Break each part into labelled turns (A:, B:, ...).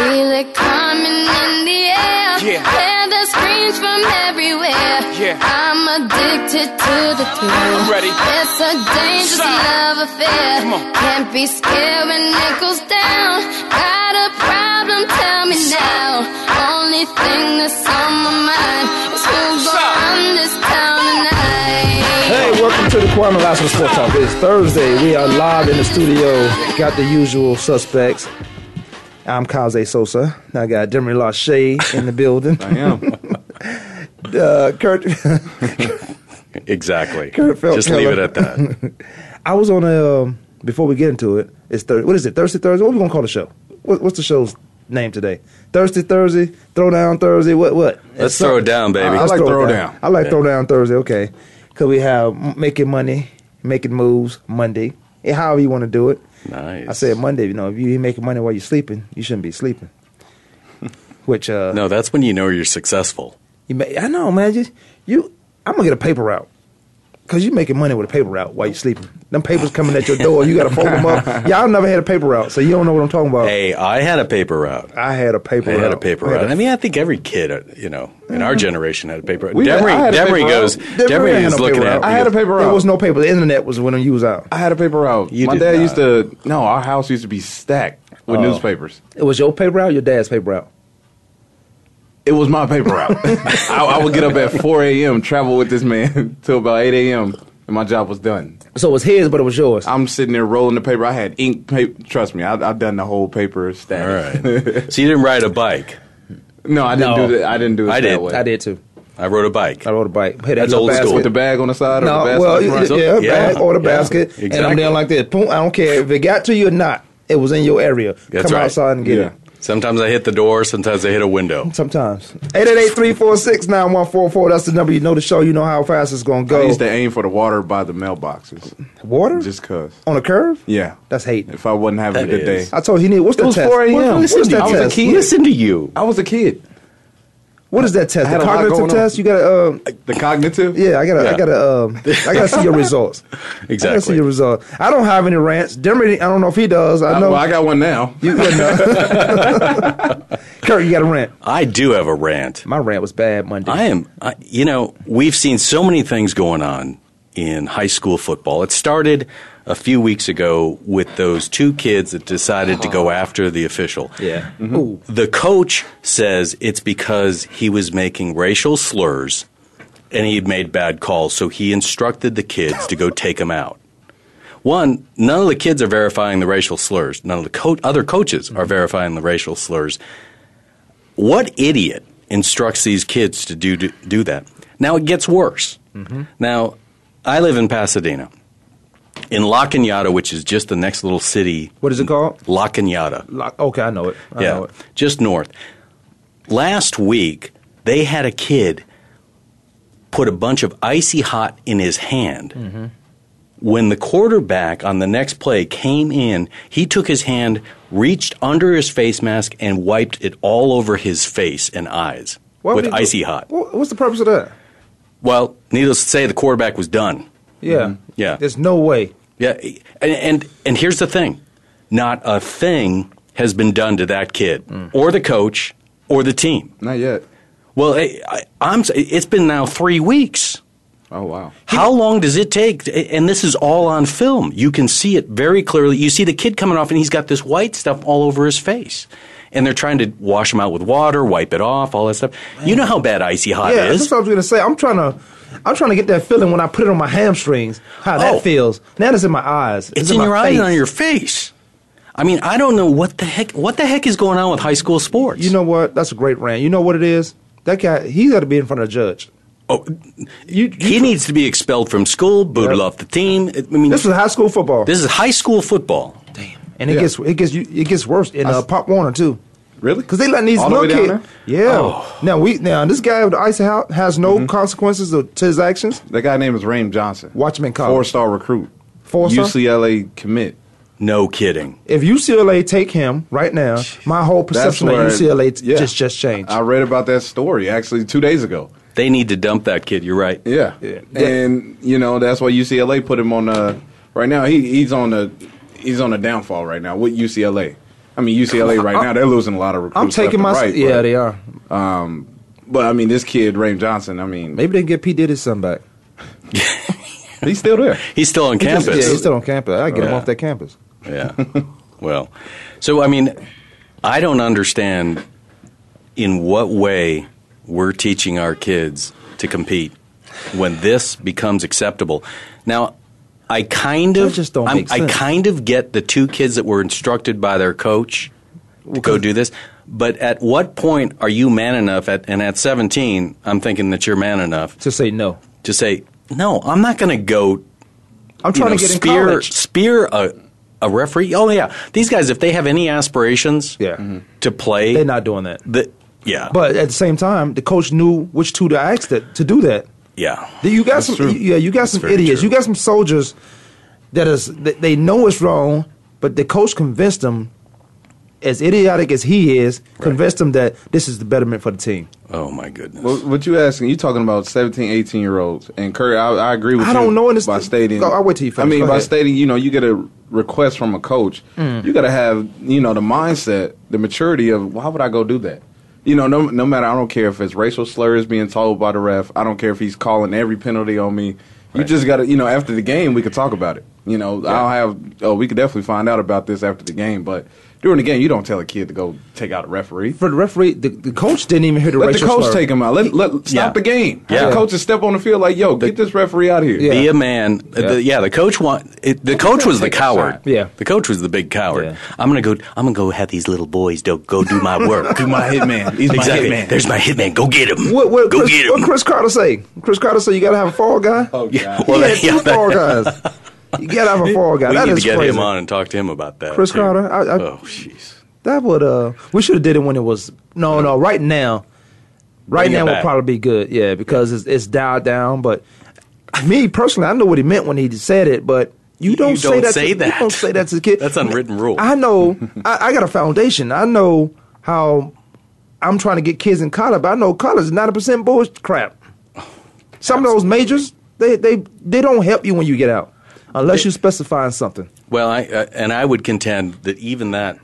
A: Feel it coming in the air.
B: Yeah.
A: Hear the screams from everywhere.
B: Yeah.
A: I'm addicted to the thrill.
B: I'm ready.
A: It's a dangerous
B: Son.
A: love affair.
B: Come on.
A: Can't be scared when it goes down. Got a problem? Tell me now. Only thing that's on my mind is who's
B: Son.
A: gonna run this town tonight.
C: Hey, welcome to the Kwamie Lassiter Sports Talk. It's Thursday. We are live in the studio. Got the usual suspects. I'm Kaze Sosa. I got Demery Lachey in the building.
D: I am.
C: Uh, Kurt.
E: Exactly.
C: Kurt Felt
E: Just leave it at that.
C: I was on a. Um, before we get into it, it's Thursday. What is it? Thursday, Thursday. What are we gonna call the show? What, what's the show's name today? Thursday, Thursday. Throwdown Thursday. What? What?
E: Let's throw it down, baby.
D: I like
C: throw it
D: Throwdown.
C: I like Throwdown Thursday. Okay, because we have making money, making moves Monday. However you want to do it.
E: Nice.
C: I said Monday. You know, if you ain't making money while you're sleeping, you shouldn't be sleeping. Which uh,
E: No, that's when you know you're successful.
C: you may, I know, man. You, you I'm gonna get a paper route. Cause you're making money with a paper route while you're sleeping. Them papers coming at your door. You gotta fold them up. Y'all never had a paper route, so you don't know what I'm talking about.
E: Hey, I had a paper route.
C: I had a paper
E: I
C: route.
E: had a paper
C: I
E: route.
C: a-
E: I mean, I think every kid, uh, you know, in our generation had a paper route.
D: We- I
E: Demery,
D: had a
E: Demery
D: paper
E: goes,
D: route.
C: Demery
E: Demery is
C: no
E: looking at me.
D: I had a paper route.
C: There was no paper. The internet was when you was out.
D: I had a paper route.
E: You
D: My dad
E: not.
D: used to. No, our house used to be stacked with
C: Oh.
D: newspapers.
C: It was your paper route, your dad's paper route.
D: It was my paper route. I, I would get up at 4 a.m., travel with this man till about 8 a.m., and my job was done.
C: So it was his, but it was yours.
D: I'm sitting there rolling the paper. I had ink paper. Trust me, I, I've done the whole paper
E: All
D: stack.
E: right. so you didn't ride a bike.
D: no, I didn't
C: No.
D: do that. I didn't do it
E: I
D: that
E: did.
D: way.
C: I did too.
E: I rode a bike.
C: I rode a bike. Hey,
E: That's
C: little
E: old school.
D: With the bag on the side or
C: No,
D: the basket
C: well,
D: on
C: yeah,
E: Yeah.
C: bag or the
E: Yeah.
C: basket, and I'm
E: Exactly.
C: down like this. Boom, I don't care if it got to you or not. It was in your area.
E: That's
C: Come
E: right.
C: outside and get
D: Yeah.
C: it.
E: Sometimes I hit the door. Sometimes I hit a window.
C: Sometimes. 888-346-9144. That's the number. You know the show. You know how fast it's going to go.
D: I
C: go.
D: used to aim for the water by the mailboxes.
C: Water?
D: Just cause.
C: on a curve?
D: Yeah.
C: That's hating.
D: If I wasn't having
E: That
D: a good
E: is.
D: day.
C: I told you, he need, what's
D: It
C: that
D: was
C: test?
D: 4 a.m.
C: What, what is
D: Listen,
C: that
D: I was a kid.
E: Listen to you.
D: I was a kid.
C: What is that test? The cognitive
D: going on.
C: test? You got to, um,
D: The cognitive?
C: yeah, I got to, I got to, um, I got to see your results. exactly. I got to see your results. I don't have any rants. Demery, I don't know if he does. I
D: I,
C: know.
D: well, I got one now.
C: you, you know. Kurt, you got a rant.
E: I do have a rant.
C: My rant was bad Monday.
E: I am, I, you know, we've seen so many things going on in high school football. It started a few weeks ago with those two kids that decided to go after the official.
C: yeah. Mm-hmm. Ooh.
E: The coach says it's because he was making racial slurs and he had made bad calls, so he instructed the kids to go take him out. One, none of the kids are verifying the racial slurs. None of the co- other coaches are verifying the racial slurs. What idiot instructs these kids to do, do, do that? Now it gets worse. Mm-hmm. Now, I live in Pasadena. In La Cañada, which is just the next little city.
C: What is it called?
E: La Cañada.
C: Lock- Okay, I know it. I
E: yeah,
C: know it.
E: just north. Last week, they had a kid put a bunch of icy hot in his hand.
C: Mm-hmm.
E: When the quarterback on the next play came in, he took his hand, reached under his face mask, and wiped it all over his face and eyes
C: Why
E: with
C: he do-
E: icy hot.
C: What's the purpose of that?
E: Well, needless to say, the quarterback was done.
C: Yeah.
E: Yeah.
C: There's no way.
E: Yeah, and and, and here's the thing: not a thing has been done to that kid,
C: Mm.
E: or the coach, or the team.
D: Not yet.
E: Well, I, I, I'm. It's been now three weeks.
D: Oh, wow.
E: How long does it take? And this is all on film. You can see it very clearly. You see the kid coming off, and he's got this white stuff all over his face. And they're trying to wash him out with water, wipe it off, all that stuff. You know how bad icy hot
C: Yeah,
E: is.
C: that's what I was gonna say. I'm trying to, I'm trying to get that feeling when I put it on my hamstrings. How that
E: Oh.
C: feels. Now it's in my eyes.
E: It's in
C: my
E: your eyes and on your face. I mean, I don't know what the heck. What the heck is going on with high school sports?
C: You know what? That's a great rant. You know what it is? That guy, he got to be in front of a judge.
E: Oh,
C: You,
E: he
C: you
E: needs to be expelled from school, booted
C: Yep.
E: off the team. I mean,
C: this is high school football.
E: this is high school football.
C: Damn, and it
D: Yeah.
C: gets it gets you it gets worse in uh, Pop Warner too.
D: Really?
C: Because they letting these
D: All the
C: little
D: way down
C: kids. Yeah.
E: Oh.
C: Now we now this guy with the ice out has no
D: Mm-hmm.
C: consequences to to his actions.
D: That guy name is Raheem Johnson.
C: Watchman College.
D: Four star recruit.
C: Four-star?
D: UCLA commit.
E: No kidding.
C: If UCLA take him right now, my whole perception of UCLA t-
D: yeah.
C: just just changed.
D: I read about that story actually two days ago.
E: They need to dump that kid. You're right.
D: Yeah.
C: Yeah.
D: And you know that's why UCLA put him on the right now. He he's on the he's on a downfall right now with UCLA. I I mean, UCLA right now they're losing a lot of recruits.
C: I'm taking my
D: left and right,
C: yeah,
D: but,
C: they are.
D: Um, but I mean, this kid Raym Johnson. I mean,
C: Maybe they can get P Diddy's son back.
D: he's still there.
E: He's still on
C: He just-
E: campus.
C: yeah, he's still on campus. I get him off that campus.
E: Yeah. well, so I mean, I don't understand in what way we're teaching our kids to compete when this becomes acceptable. Now, I kind
C: That
E: of
C: just don't make
E: I kind of get the two kids that were instructed by their coach to go do this. But at what point are you man enough? At, and at 17, I'm thinking that you're man enough
C: To say no.
E: to say, no, I'm not going to go
C: I'm trying
E: know,
C: to get in
E: spear
C: college.
E: spear a a referee. Oh yeah, these guys if they have any aspirations
C: Yeah.
E: to play,
C: They're not doing that.
E: the, yeah,
C: But at the same time, the coach knew which two to ask that, to do that.
E: Yeah,
C: You got some,
D: true.
C: yeah, you got some idiots.
E: true.
C: You got some soldiers that is that they know it's wrong, but the coach convinced them, as idiotic as he is, convinced them that this is the betterment for the team.
E: Oh my goodness.
D: What, what you asking? You talking about 17, 18 year olds? And Curry, I, I agree with
C: I
D: you.
C: I don't know, and it's-
D: by stating.
C: Go- I'll wait till you
D: I mean,
C: Go
D: by
C: ahead.
D: stating, you know, you get a request from a coach.
C: Mm.
D: You got to have, you know, the mindset, the maturity of why would I go do that? You know, no, no matter. I don't care if it's racial slurs being told by the ref. I don't care if he's calling every penalty on me. You just got to, you know, after the game, we could talk about it. You know, I'll have. Oh, we could definitely find out about this after the game. But during the game, you don't tell a kid to go take out a referee.
C: For the referee, the, the coach didn't even hear the
D: Let the coach
C: slur.
D: take him out. Let, let stop
E: Yeah.
D: the game.
E: Yeah.
D: The coaches step on the field like, yo, get this referee out of here.
C: Yeah.
E: Be a man. Yeah. The, yeah, the coach want it, the coach was the coward.
C: Yeah.
E: the coach was the big coward.
C: Yeah.
E: I'm gonna go. I'm gonna go have these little boys do, go do my work.
D: Do my hitman. He's
E: exactly.
D: my hitman.
E: There's my hitman. Go get him.
C: What, what,
E: go
C: Cris,
E: get
C: what. Cris Carter say? Cris Carter say you got to have a fall guy.
D: oh,
E: Yeah,
D: God.
E: well,
C: he
E: that-
C: had
E: yeah,
C: two fall guys. You to have a fall guy.
E: we
C: That
E: need to get
C: crazy.
E: him on and talk to him about that.
C: Cris
E: too.
C: Carter, I- I-
E: oh, jeez.
C: That would uh, we should have did it when it was no, no. Right now, right now would probably be good. Yeah, because it's, it's dialed down. But me personally, I know what he meant when he said it. But you don't, say,
E: don't
C: that
E: say
C: to,
E: that.
C: You don't say that to the kid.
E: That's unwritten rule.
C: I know. I, I got a foundation. I know how I'm trying to get kids in college. But I know college is ninety percent bullshit crap. Some of those majors, they they they don't help you when you get out unless you specify something.
E: Well, I, uh, and I would contend that even that,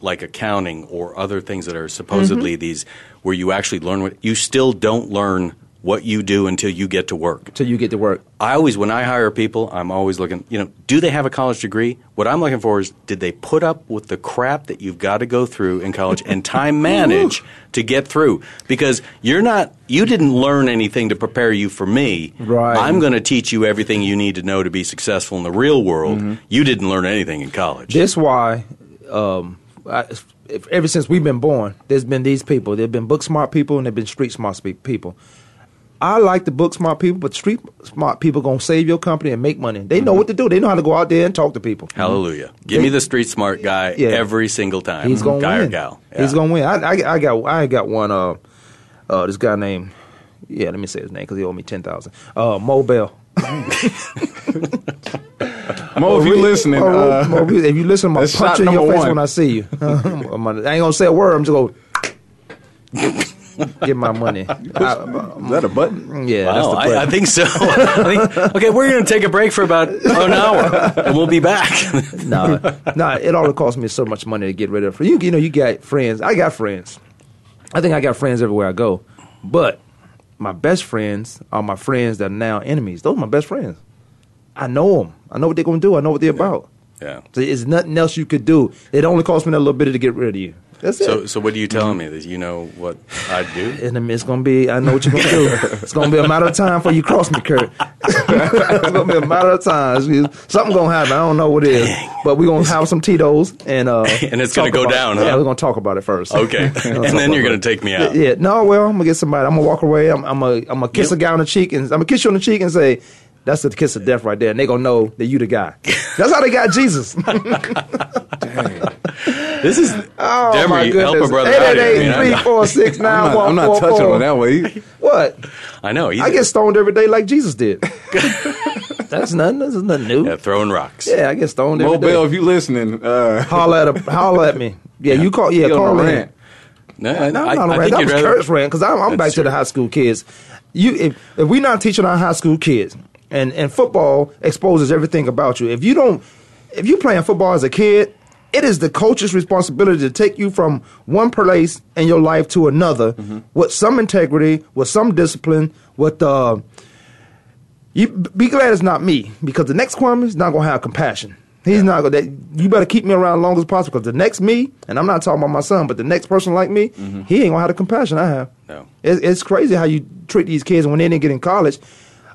E: like accounting or other things that are supposedly
C: Mm-hmm.
E: these, where you actually learn what you still don't learn what you do until you get to work.
C: Until you get to work.
E: I always, when I hire people, I'm always looking, you know, do they have a college degree? What I'm looking for is, did they put up with the crap that you've got to go through in college and time manage to get through? Because you're not, you didn't learn anything to prepare you for me.
C: Right.
E: I'm going to teach you everything you need to know to be successful in the real world. You didn't learn anything in college.
C: This why, um, I, if, ever since we've been born, there's been these people. There've been book smart people and there've been street smart people. I like the book smart people, but street smart people gonna save your company and make money. They know what to do. They know how to go out there and talk to people.
E: Hallelujah. Give
C: They-
E: me the street smart guy
C: Yeah.
E: every single time.
C: He's gonna
E: guy
C: win.
E: or gal.
C: He's gonna win. I, I, I got I got one. Uh, uh, this guy named yeah. Let me say his name because he owed me ten thousand. Uh, Mo Bell.
D: Mo, if you listening, uh,
C: Mo- if you listen, I'm gonna
D: that's
C: punch in your face
D: one.
C: when I see you. I'm I ain't gonna say a word. I'm just gonna get my money. I-
D: is that a button?
C: yeah, that's
E: Wow,
C: the
E: I, I
C: button.
E: think so. I think, okay, we're going to take a break for about oh, an hour, and we'll be back.
C: nah, nah, it all cost me so much money to get rid of. You, you know, you got friends. I got friends. I think I got friends everywhere I go. But my best friends are my friends that are now enemies. Those are my best friends. I know them. I know what they're going to do. I know what they're about.
E: yeah.
C: So there's nothing else you could do. It only cost me that little bit to get rid of you. That's
E: So,
C: it.
E: so what are you telling me? That you know what I'd do?
C: And it's gonna be. I know what you're gonna do. It's gonna be a matter of time before you cross me, Kurt. it's gonna be a matter of time. It's- Something gonna happen. I don't know what it is, but we're gonna have some Tito's and uh,
E: And it's gonna go down,
C: it.
E: huh?
C: Yeah, we're gonna talk about it first.
E: Okay,
C: We're gonna
E: and then you're going to
C: it.
E: take me out.
C: Yeah, no, well, I'm gonna get somebody. I'm gonna walk away. I'm, I'm gonna, I'm gonna kiss
E: Yep.
C: a guy on the cheek, and I'm gonna kiss you on the cheek and say, "That's the kiss of death right there." And they gonna know that you the guy. That's how they got Jesus.
E: This is
C: Oh
E: Demery,
C: my
E: help a
C: goodness!
E: brother
C: Eight,
E: out
C: eight,
E: here. man. I'm not-
D: I'm not,
C: one,
D: I'm not
C: four,
D: touching
C: four.
D: on that way.
C: What?
E: I know. He's
C: I get stoned every day like Jesus did. That's nothing. That's nothing new.
E: yeah, throwing rocks.
C: Yeah, I get stoned every
D: Mo
C: day.
D: Bell, if you listening, uh,
C: Holla at a, holla at me. Yeah, you call. Yeah,
D: he on
C: call
D: a
C: in.
D: rant.
E: No, I,
C: No,
E: I,
C: no, no,
E: I
C: man.
E: think
C: That
E: you'd
C: was
E: rather.
C: Kurt's rant because I'm, I'm
E: That's
C: back to
E: true.
C: the high school kids. You, if, if we're not teaching our high school kids, and and football exposes everything about you. If you don't, if you playing football as a kid it is the coach's responsibility to take you from one place in your life to another with some integrity, with some discipline, with uh, you be glad it's not me because the next Kwamie is not gonna have compassion. He's not gonna. That, you better keep me around as long as possible because the next me, and I'm not talking about my son, but the next person like me, he ain't gonna have the compassion I have.
E: No.
C: It's, it's crazy how you treat these kids when they didn't get in college.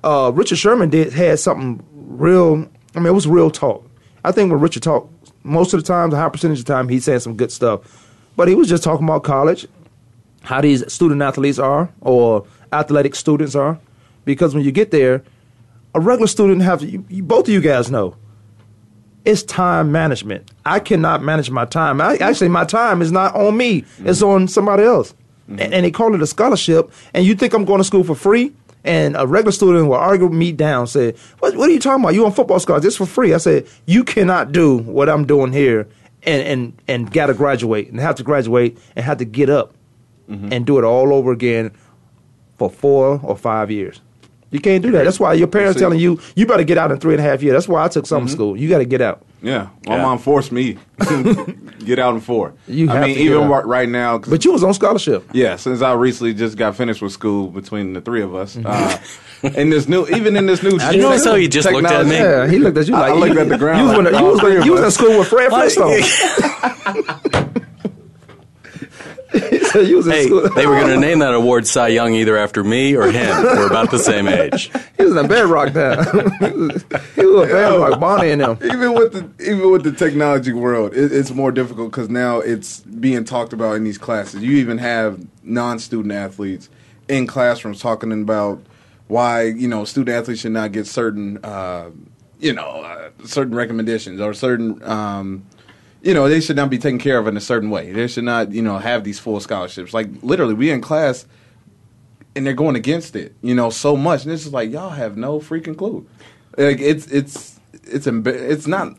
C: Uh, Richard Sherman did had something real. I mean, it was real talk. I think when Richard talked, most of the time, a high percentage of the time, he said some good stuff, but he was just talking about college, how these student athletes are or athletic students are, because when you get there, a regular student have you, you, both of you guys know it's time management. I cannot manage my time. I, actually, my time is not on me; it's mm. on somebody else. And, mm-hmm. and they call it a scholarship. And you think I'm going to school for free? And a regular student will argue me down, say, what, what are you talking about? You on football scholarship? This for free. I said, you cannot do what I'm doing here and, and, and got to graduate and have to graduate and have to get up mm-hmm. and do it all over again for four or five years. You can't do that. That's why your parents telling you, you better get out in three and a half years. That's why I took summer school. You got to get out.
D: Yeah, my
E: Yeah.
D: mom forced me get out in four.
C: You
D: I
C: have
D: mean,
C: to get
D: even
C: out.
D: right- now. now, 'cause-
C: But you was on scholarship.
D: yeah, since I recently just got finished with school between the three of us,
C: Mm-hmm.
D: uh, in this new, even in this new,
E: You know how he just looked at me?
C: Yeah, he looked at you like
D: I looked at the ground
C: You was,
D: like,
C: in, you was,
D: all
C: you was in school with Fred
E: Why-
C: Flintstone. He said you was in
E: Hey,
C: school.
E: they were going to name that award Cy Young either after me or him. We're about the same age.
C: He was in a bedrock now. he was he a bedrock. Bonnie and them.
D: even with the even with the technology world, it, it's more difficult because now it's being talked about in these classes. You even have non-student athletes in classrooms talking about why you know student athletes should not get certain uh, you know uh, certain recommendations or certain um, you know they should not be taken care of in a certain way. They should not you know have these full scholarships. Like literally, we in class and they're going against it, you know, so much. And it's just like y'all have no freaking clue. Like it's it's it's emba- it's not.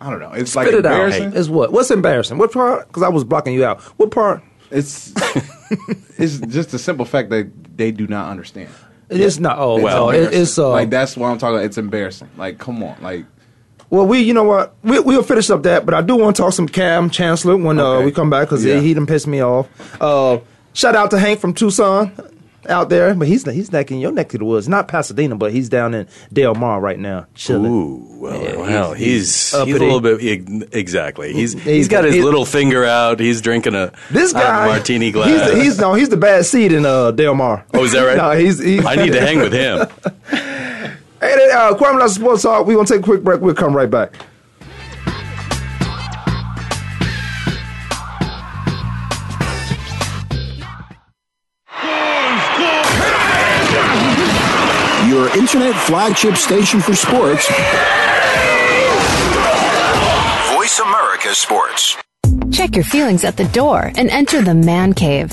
D: I don't know. It's like
C: Spit it out.
D: embarrassing.
C: It's what? What's embarrassing? What part? Because I was blocking you out. What part?
D: It's it's just the simple fact that they do not understand.
C: It's not. Oh
D: It's
C: well, it's uh.
D: like that's what I'm talking about. It's embarrassing. Like, come on, like
C: Well, we, you know what, we, we'll finish up that, but I do want to talk some Kam Chancellor when uh, we come back because
D: Yeah.
C: he, he done pissed me off. Uh, shout out to Hank from Tucson out there, but he's he's neck in your neck of the woods, not Pasadena, but he's down in Del Mar right now, chilling.
E: Ooh, well,
C: Yeah,
E: well, he's he's, a little bit ex- exactly. He's
C: He's-
E: he's got his
C: he's-
E: little finger out. He's drinking a
C: This guy,
E: martini glass.
C: He's, the, he's no, he's the bad seed in uh, Del Mar.
E: oh, is that right?
C: no, he's, he's
E: I need to hang with him.
C: Hey, uh, Kwamie Lassiter Sports Talk. We're gonna take a quick break. We'll come right back.
B: Your internet flagship station for sports.
F: Voice America Sports.
G: Check your feelings at the door and enter the man cave.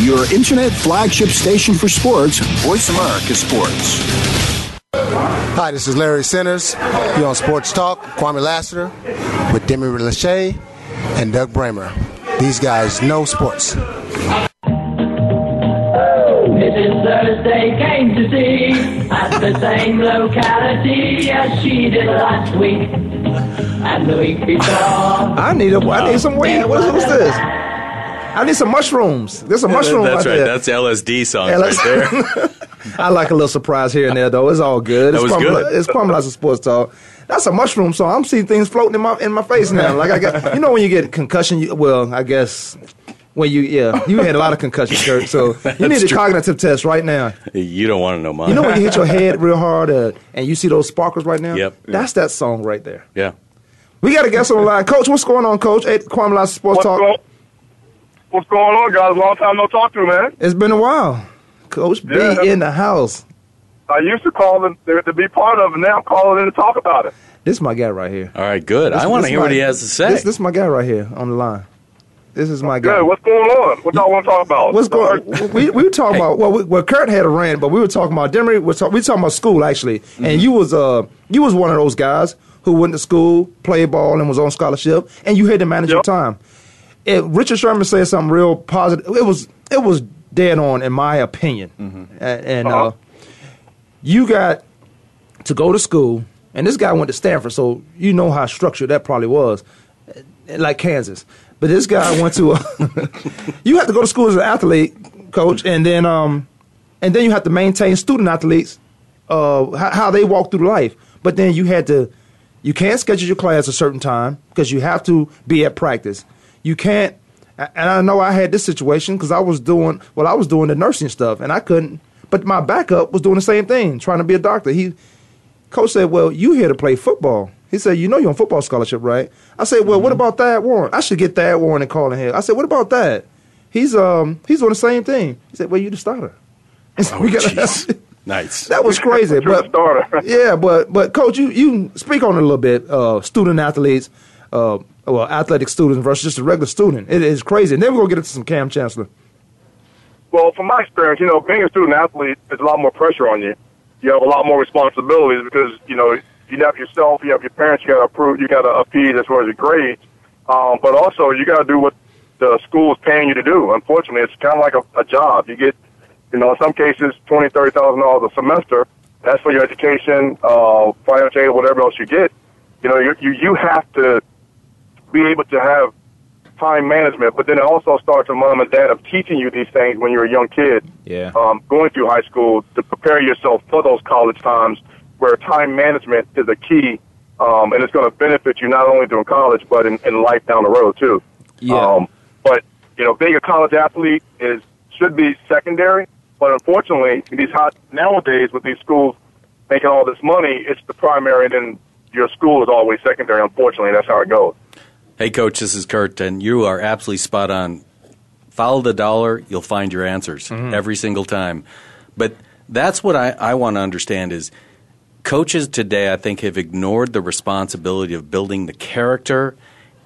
B: Your internet flagship station for sports.
F: Voice America Sports.
H: Hi, this is Larry Centers. You're on Sports Talk. Kwamie Lassiter with Demi Lachey and Doug Bramer. These guys know sports.
I: Mrs. Thursday came to see at the same locality as she did last week and the week before.
C: I need a, I need some weed. What is what's this? I need some mushrooms. There's some mushrooms
E: That's right.
C: there.
E: That's LSD songs
C: LS
E: right there.
C: I like a little surprise here and there, though. It's all good.
E: That
C: it's
E: was
C: Kwamie-
E: good.
C: It's Kwamie Lassiter Sports Talk. That's a mushroom song. I'm seeing things floating in my in my face now. Like I got, you know, when you get concussion. You, well, I guess when you, yeah, you had a lot of concussions, Kurt. So you need a
E: true.
C: cognitive test right now.
E: You don't want to know mine.
C: You know when you hit your head real hard uh, and you see those sparkles right now?
E: Yep.
C: That's that song right there.
E: Yeah.
C: We got a guest on the line. Coach, what's going on, Coach? Hey, Kwamie Lassiter Sports
J: What's
C: Talk.
J: going, what's going on, guys? Long time no talk to, man.
C: It's been a while. Coach B
J: Yeah.
C: in the house.
J: I used to call them to, to be part of it. Now I'm calling in to talk about it.
C: This is my guy right here.
E: All right, good.
C: This-
E: I want to hear
C: my-
E: what he has to say.
C: This, this is my guy right here on the line. This is my guy.
J: Good. What's going on? What y'all want to talk about?
C: What's going? We we were talking about well, we, well, Kurt had a rant, but we were talking about Demery. Was talk, we were talking about school actually,
E: Mm-hmm.
C: and you was uh you was one of those guys who went to school, played ball, and was on scholarship, and you had to manage your time. If Richard Sherman said something real positive, it was it was dead on in my opinion,
E: Mm-hmm.
C: A- and, uh, you got to go to school, and this guy went to Stanford, so you know how structured that probably was, eh, like Kansas. But this guy went to. A you have to go to school as an athlete, coach, and then um, and then you have to maintain student athletes, uh, how, how they walk through life. But then you had to, you can't schedule your class a certain time because you have to be at practice. You can't, and I know I had this situation because I was doing well, I was doing the nursing stuff, and I couldn't. But my backup was doing the same thing, trying to be a doctor. He, coach said, "Well, you here to play football." He said, "You know you're on football scholarship, right?" I said, "Well, what about Thad Warren? I should get Thad Warren and call him here." I said, "What about that? He's um he's doing the same thing." He said, "Well, you the starter." And so we got
E: Nice.
C: that was crazy, but yeah, but but coach, you you speak on it a little bit. Uh, student athletes, uh, well, athletic students versus just a regular student. It is crazy. And then we're gonna get into some Kam Chancellor.
J: Well, from my experience, you know, being a student athlete, there's a lot more pressure on you. You have a lot more responsibilities because you know you have yourself, you have your parents, you got to approve, you got to appease as far as your grades. Um, but also, you got to do what the school is paying you to do. Unfortunately, it's kind of like a, a job. You get, you know, in some cases, twenty, thirty thousand dollars a semester. That's for your education, uh, financial aid, whatever else you get. You know, you you, you have to be able to have time management, but then it also starts with mom and dad of teaching you these things when you're a young kid,
C: Yeah.
J: um, going through high school to prepare yourself for those college times where time management is a key, um, and it's going to benefit you not only during college, but in, in life down the road too.
C: Yeah.
J: Um, but, you know, being a college athlete is, should be secondary, but unfortunately, these hot, nowadays with these schools making all this money, it's the primary, and then your school is always secondary, unfortunately, that's how it goes.
E: Hey, coach, this is Kurt, and you are absolutely spot on. Follow the dollar, you'll find your answers mm-hmm. every single time. But that's what I, I want to understand is coaches today, I think, have ignored the responsibility of building the character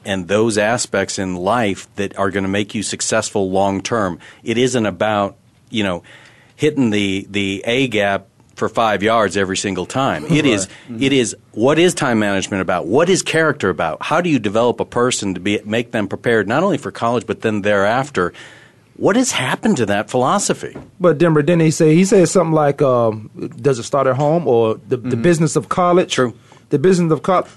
E: and those aspects in life that are going to make you successful long term. It isn't about, you know, hitting the, the A gap for five yards every single time. It is it is what is time management about? What is character about? How do you develop a person to be make them prepared not only for college but then thereafter? What has happened to that philosophy?
C: But Denver, didn't he say he said something like, um, "Does it start at home or the, the business of college?"
E: True.
C: The business of college.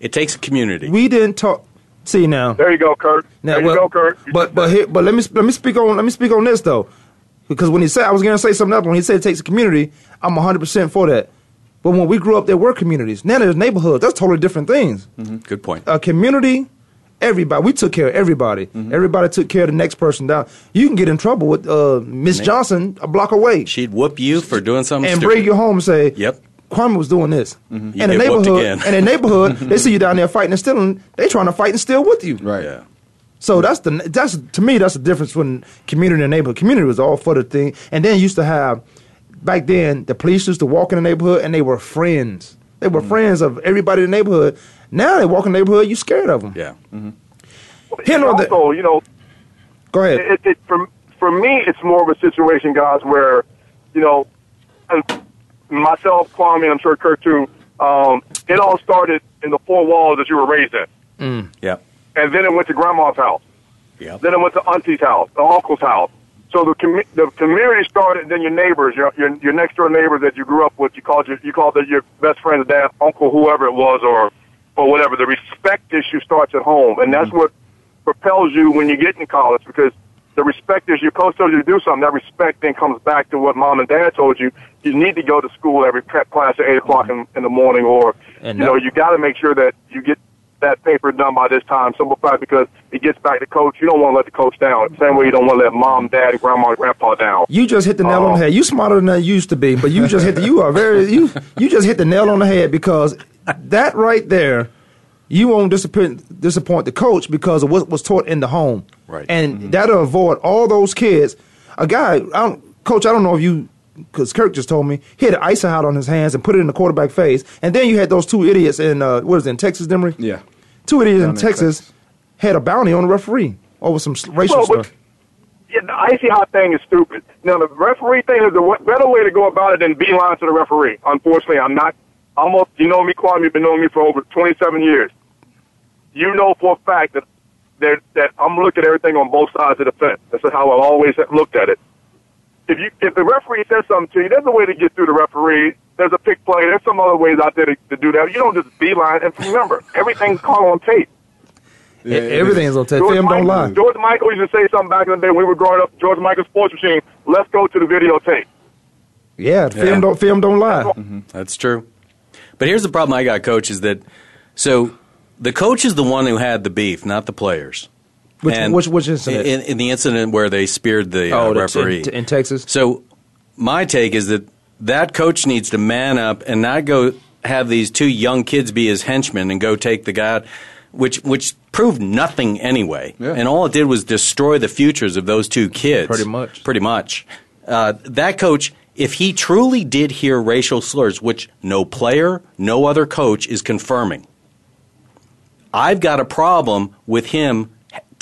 E: It takes a community.
C: We didn't talk. See now.
J: There you go, Kurt.
C: Now,
J: there you go, Kurt.
C: But but here, but let me let me speak on let me speak on this though, because when he said I was going to say something else when he said it takes a community, I'm 100 percent for that. But when we grew up, there were communities. Now there's neighborhoods. That's totally different things. Mm-hmm.
E: Good point.
C: A community, everybody. We took care of everybody. Mm-hmm. Everybody took care of the next person down. You can get in trouble with uh, Miss Johnson a block away.
E: She'd whoop you for doing something
C: and
E: stupid.
C: bring you home and say,
E: "Yep,
C: Kwamie was doing this." Mm-hmm.
E: You
C: And the neighborhood, and the neighborhood, they see you down there fighting and stealing. They trying to fight and steal with you.
D: Right.
E: Yeah.
C: So that's the that's to me that's the difference when community and neighborhood. Community was all for the thing, and then used to have back then the police used to walk in the neighborhood and they were friends. They were mm. friends of everybody in the neighborhood. Now they walk in the neighborhood, you scared of them.
E: Yeah.
C: Here
J: And
C: on the-
J: you know,
C: Go ahead.
J: it, it, for for me, it's more of a situation, guys, where you know, myself, Kwamie, and I'm sure Kurt too. Um, it all started in the four walls that you were raised in, mm.
E: Yep.
J: And then it went to grandma's house.
E: Yep.
J: Then it went to auntie's house, the uncle's house. So the commu- the community started, and then your neighbors, your, your your next door neighbors that you grew up with, you called your, you called it your best friend's dad, uncle, whoever it was, or or whatever. The respect issue starts at home, and that's mm-hmm. what propels you when you get in college because the respect is your coach tells you to do something. That respect then comes back to what mom and dad told you. You need to go to school every prep class at eight o'clock mm-hmm. in, in the morning, or
C: And
J: you know you got to make sure that you get that paper done by this time. Simple fact because it gets back to coach. You don't want to let the coach down. Same way you don't want to let mom, dad, grandma, and grandpa down.
C: You just hit the nail on the uh, head. You smarter than I used to be, but you just hit the, you are very you you just hit the nail on the head because that right there, you won't disappoint disappoint the coach because of what was taught in the home.
E: Right.
C: And mm-hmm. that'll avoid all those kids. A guy, I don't, coach, I don't know if you because Kirk just told me he had an ice out on his hands and put it in the quarterback face, and then you had those two idiots in uh, what is it in Texas, Demery?
D: Yeah.
C: Two idiots
D: Down
C: in
D: in
C: Texas
D: Texas.
C: had a bounty on the referee over some racial
J: Well, but-
C: stuff.
J: Yeah, the icy hot thing is stupid. Now the referee thing is the w- better way to go about it than beeline to the referee. Unfortunately, I'm not. Almost, you know me, Kwamie. You've been knowing me for over 27 years. You know for a fact that that that I'm looking at everything on both sides of the fence. That's how I've always looked at it. If you if the referee says something to you, there's a way to get through the referee. There's a pick play. There's some other ways out there to, to do that. You don't just beeline. And remember, everything's caught on tape.
C: E- Everything's on tape.
J: George
C: Film don't lie.
J: George Michael used to say something back in the day when we were growing up. George Michael Sports Machine. Let's go to the videotape.
C: Yeah, film don't film don't lie. Mm-hmm.
E: That's true. But here's the problem I got, coach, is that so the coach is the one who had the beef, not the players.
C: Which- which- which incident?
E: In, in the incident where they speared the uh,
C: Oh, the-
E: referee
C: in- in Texas.
E: So my take is that that coach needs to man up and not go have these two young kids be his henchmen and go take the guy out, which which proved nothing anyway. And all it did was destroy the futures of those two kids.
C: Pretty much.
E: Pretty much. Uh, that coach, if he truly did hear racial slurs, which no player, no other coach is confirming, I've got a problem with him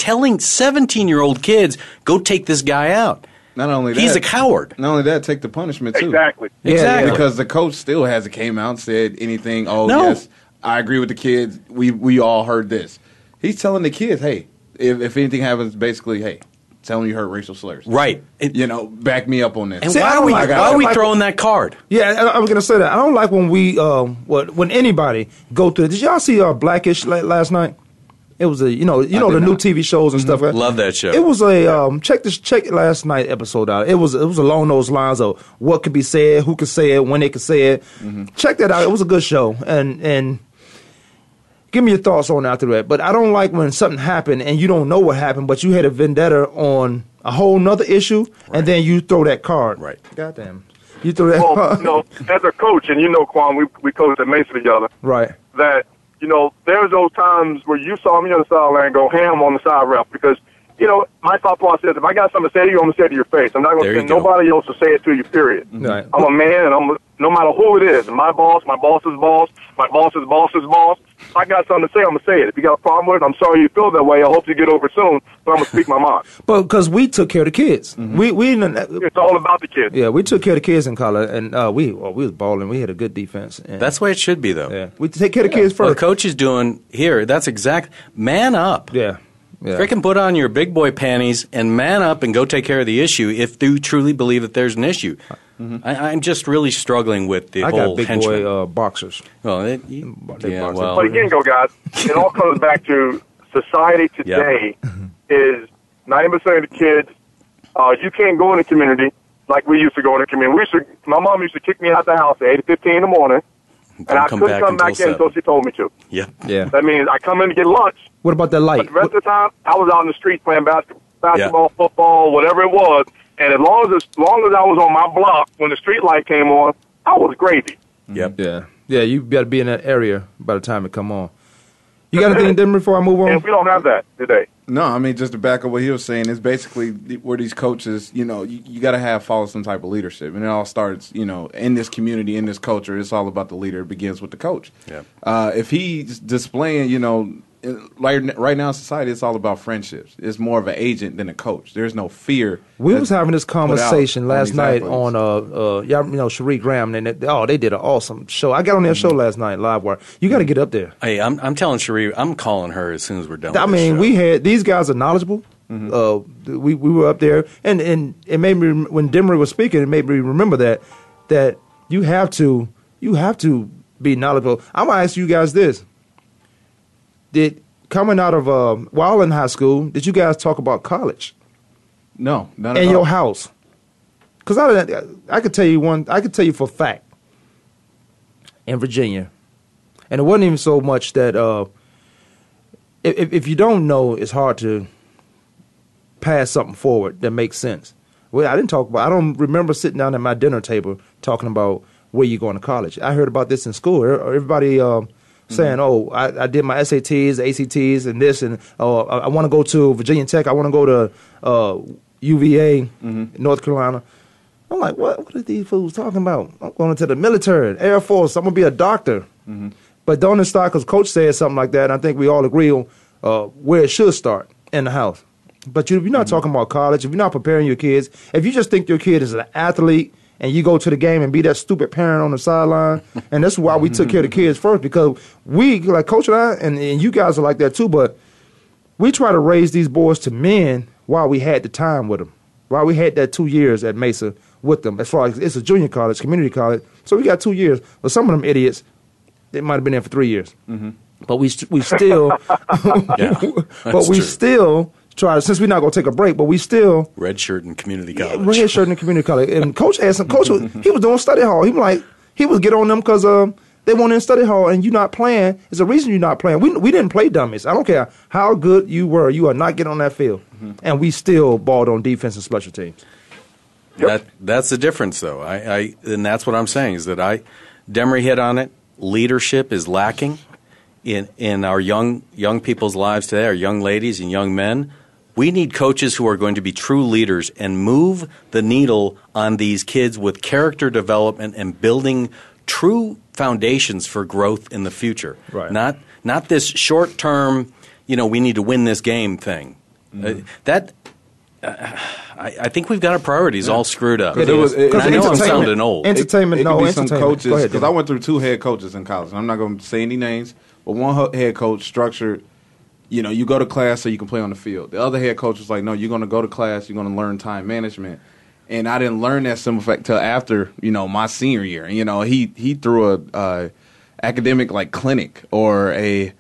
E: telling 17 year old kids, go take this guy out.
D: Not only that,
E: He's a coward.
D: Not only that, take the punishment too.
J: Exactly.
E: Yeah, Exactly.
D: Because the coach still hasn't came out and said anything. Oh
E: No.
D: yes, I agree with the kids. We we all heard this. He's telling the kids, hey, if, if anything happens, basically, hey, tell them you heard racial slurs.
E: Right.
D: you know, back me up on this.
E: And why are we,
D: I got
E: why are
D: it.
E: we throwing that card?
C: Yeah, I, I was gonna say that. I don't like when we, what, when anybody go through. Did y'all see uh, Blackish last night? It was a, you know, you
D: I
C: know
D: did
C: the new. TV shows and stuff. right?
E: Love that show.
C: It was a um, check this check last night episode out. It was it was along those lines of what could be said, who could say it, when they could say it. Check that out. It was a good show, and and give me your thoughts on after that. But I don't like when something happened and you don't know what happened, but you had a vendetta on a whole nother issue, and then you throw that card.
E: Right.
C: Goddamn. You throw that
J: Well,
C: card.
J: you know, as a coach, and you know, Quan, we we coached at Mason together.
C: Right.
J: That you know, there's those times where you saw me on the sideline go ham on the side ref because. You know, my thought process: if I got something to say to you, I'm gonna say it to your face. I'm not gonna send nobody else to say it to you. Period. Mm-hmm.
C: Right.
J: I'm a man, and I'm no matter who it is. My boss, my boss's boss, my boss's boss's boss. If I got something to say, I'm gonna say it. If you got a problem with it, I'm sorry you feel that way. I hope you get over it soon, but I'm gonna speak my mind.
C: But because we took care of the kids, mm-hmm. we we didn't- uh,
J: It's all about the kids.
C: yeah we took care of the kids in college, and uh, we well, we was balling. We had a good defense. And,
E: That's the way it should be, though.
C: yeah. We take care of the kids first.
E: What the coach is doing here, that's exact. Man up.
C: yeah. Yeah.
E: Freaking put on your big boy panties and man up and go take care of the issue if you truly believe that there's an issue. I, I'm just really struggling with the
C: I
E: whole
C: got big
E: henchman.
C: boy uh, boxers.
E: well, it, you,
C: They
E: yeah,
C: box it.
E: well,
J: But again, go guys. It all comes back to society today. Is ninety percent of the kids, uh, you can't go in the community like we used to go in the community. We used to, my mom used to kick me out the house at eight fifteen in the morning, and
E: Don't
J: I
E: come
J: couldn't
E: back
J: come back in until she told me to.
E: yeah.
C: Yeah.
J: That means I come in to get lunch,
C: What about that
J: but
C: light?
J: the rest of the time I was out in the street playing basketball, basketball, football, whatever it was. And as long as as long as I was on my block when the street light came on, I was gravy.
E: Yep.
C: Yeah. Yeah. You got to be in that area by the time it come on. You got anything different before I move
J: And
C: on?
J: we don't have that today.
D: No, I mean just to back up what he was saying is basically where these coaches, you know, you, you got to have follow some type of leadership, and it all starts, you know, in this community, in this culture. It's all about the leader. It begins with the coach.
E: Yeah.
D: Uh, if he's displaying, you know, like right now in society, it's all about friendships. It's more of an agent than a coach. There's no fear.
C: We was having this conversation last
D: these
C: night
D: athletes.
C: on uh uh y'all you know Cherie Graham and they, oh they did an awesome show. I got on their
D: Mm-hmm.
C: show last night live wire. You got to get up there.
E: Hey, I'm, I'm telling Cherie, I'm calling her as soon as we're done.
C: I
E: with
C: mean, we had these guys are knowledgeable.
D: Mm-hmm.
C: Uh, we we were up there, and and it made me when Demery was speaking, it made me remember that that you have to you have to be knowledgeable. I'm gonna ask you guys this: Did coming out of uh, while in high school, did you guys talk about college
D: no, none
C: in your house? Because I I could tell you one, I could tell you for a fact in Virginia, and it wasn't even so much that uh, if if you don't know, it's hard to pass something forward that makes sense. Well, I didn't talk about. I don't remember sitting down at my dinner table talking about where you're going to college. I heard about this in school. Everybody uh, saying, "Oh, I, I did my SATs, ACTs, and this, and oh, I, I want to go to Virginia Tech. I want to go to uh, UVA, North Carolina." I'm like, "What? What are these fools talking about? I'm going to the military, Air Force. I'm gonna be a doctor." But don't it start because Coach said something like that. And I think we all agree on uh, where it should start in the house. But you, if you're not talking about college, if you're not preparing your kids, if you just think your kid is an athlete and you go to the game and be that stupid parent on the sideline, and that's why we took care of the kids first because we, like Coach and I, and, and you guys are like that too, but we try to raise these boys to men while we had the time with them, while we had that two years at Mesa with them. As far as it's a junior college, community college, so we got two years. But some of them idiots, they might have been there for three years. Mm-hmm. But we st- we still, but we
E: true.
C: still try. Since we're not going to take a break, but we still
E: red shirt in community college.
C: red shirt in community college. And coach asked him, coach was, he was doing study hall. He was like he was get on them because um, they want in study hall and you not playing. It's a reason you're not playing. We we didn't play dummies. I don't care how good you were. You are not getting on that field, and we still balled on defense and special teams.
E: That that's the difference, though. I, I and that's what I'm saying is that I, Demery hit on it. Leadership is lacking in in our young young people's lives today. Our young ladies and young men. We need coaches who are going to be true leaders and move the needle on these kids with character development and building true foundations for growth in the future.
C: Right.
E: Not not this short term. You know, we need to win this game thing. Uh, that I, I think we've got our priorities all screwed up.
D: Because it was- it-
E: And I know I'm sounding old.
C: Entertainment,
D: It, it
C: no
D: could be some
C: entertainment.
D: coaches
C: Go ahead,
D: because I went through two head coaches in college. and I'm not going to say any names, but one head coach structured. You know, you go to class so you can play on the field. The other head coach was like, "No, you're going to go to class. You're going to learn time management." And I didn't learn that simple fact till after you know my senior year. And you know, he he threw a uh, academic like clinic or a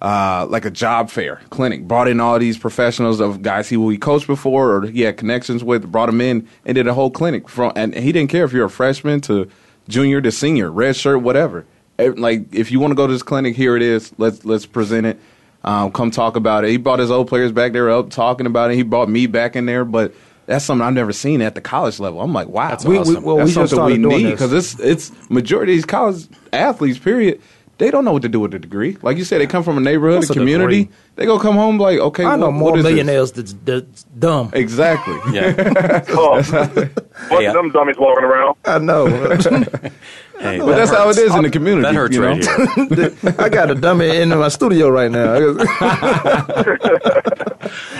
D: uh, like a job fair clinic. Brought in all these professionals of guys he he coached before or he had connections with. Brought them in and did a whole clinic from. And he didn't care if you're a freshman to junior to senior, red shirt, whatever. Like if you want to go to this clinic, here it is. Let's let's present it. Um, come talk about it. He brought his old players back there up talking about it. He brought me back in there, but. That's something I've never seen at the college level. I'm like, wow,
C: We- we-
D: awesome.
C: well,
D: that's
C: we just
D: something we
C: doing
D: need
C: this.
D: because it's it's majority of these college athletes. Period. They don't know what to do with a degree. Like you said, they come from a neighborhood,
C: What's
D: a
C: a
D: community.
C: degree?
D: They go come home like, okay,
C: I know
D: what-
C: more
D: what is this?
C: millionaires that's, that's dumb.
D: Exactly.
E: Yeah.
J: Oh, bunch
E: Hey,
J: of them dummies walking around.
C: I know.
E: Hey,
D: But that's how it is in the community.
E: That hurts
D: you know?
E: right here.
C: I got a dummy in my studio right now.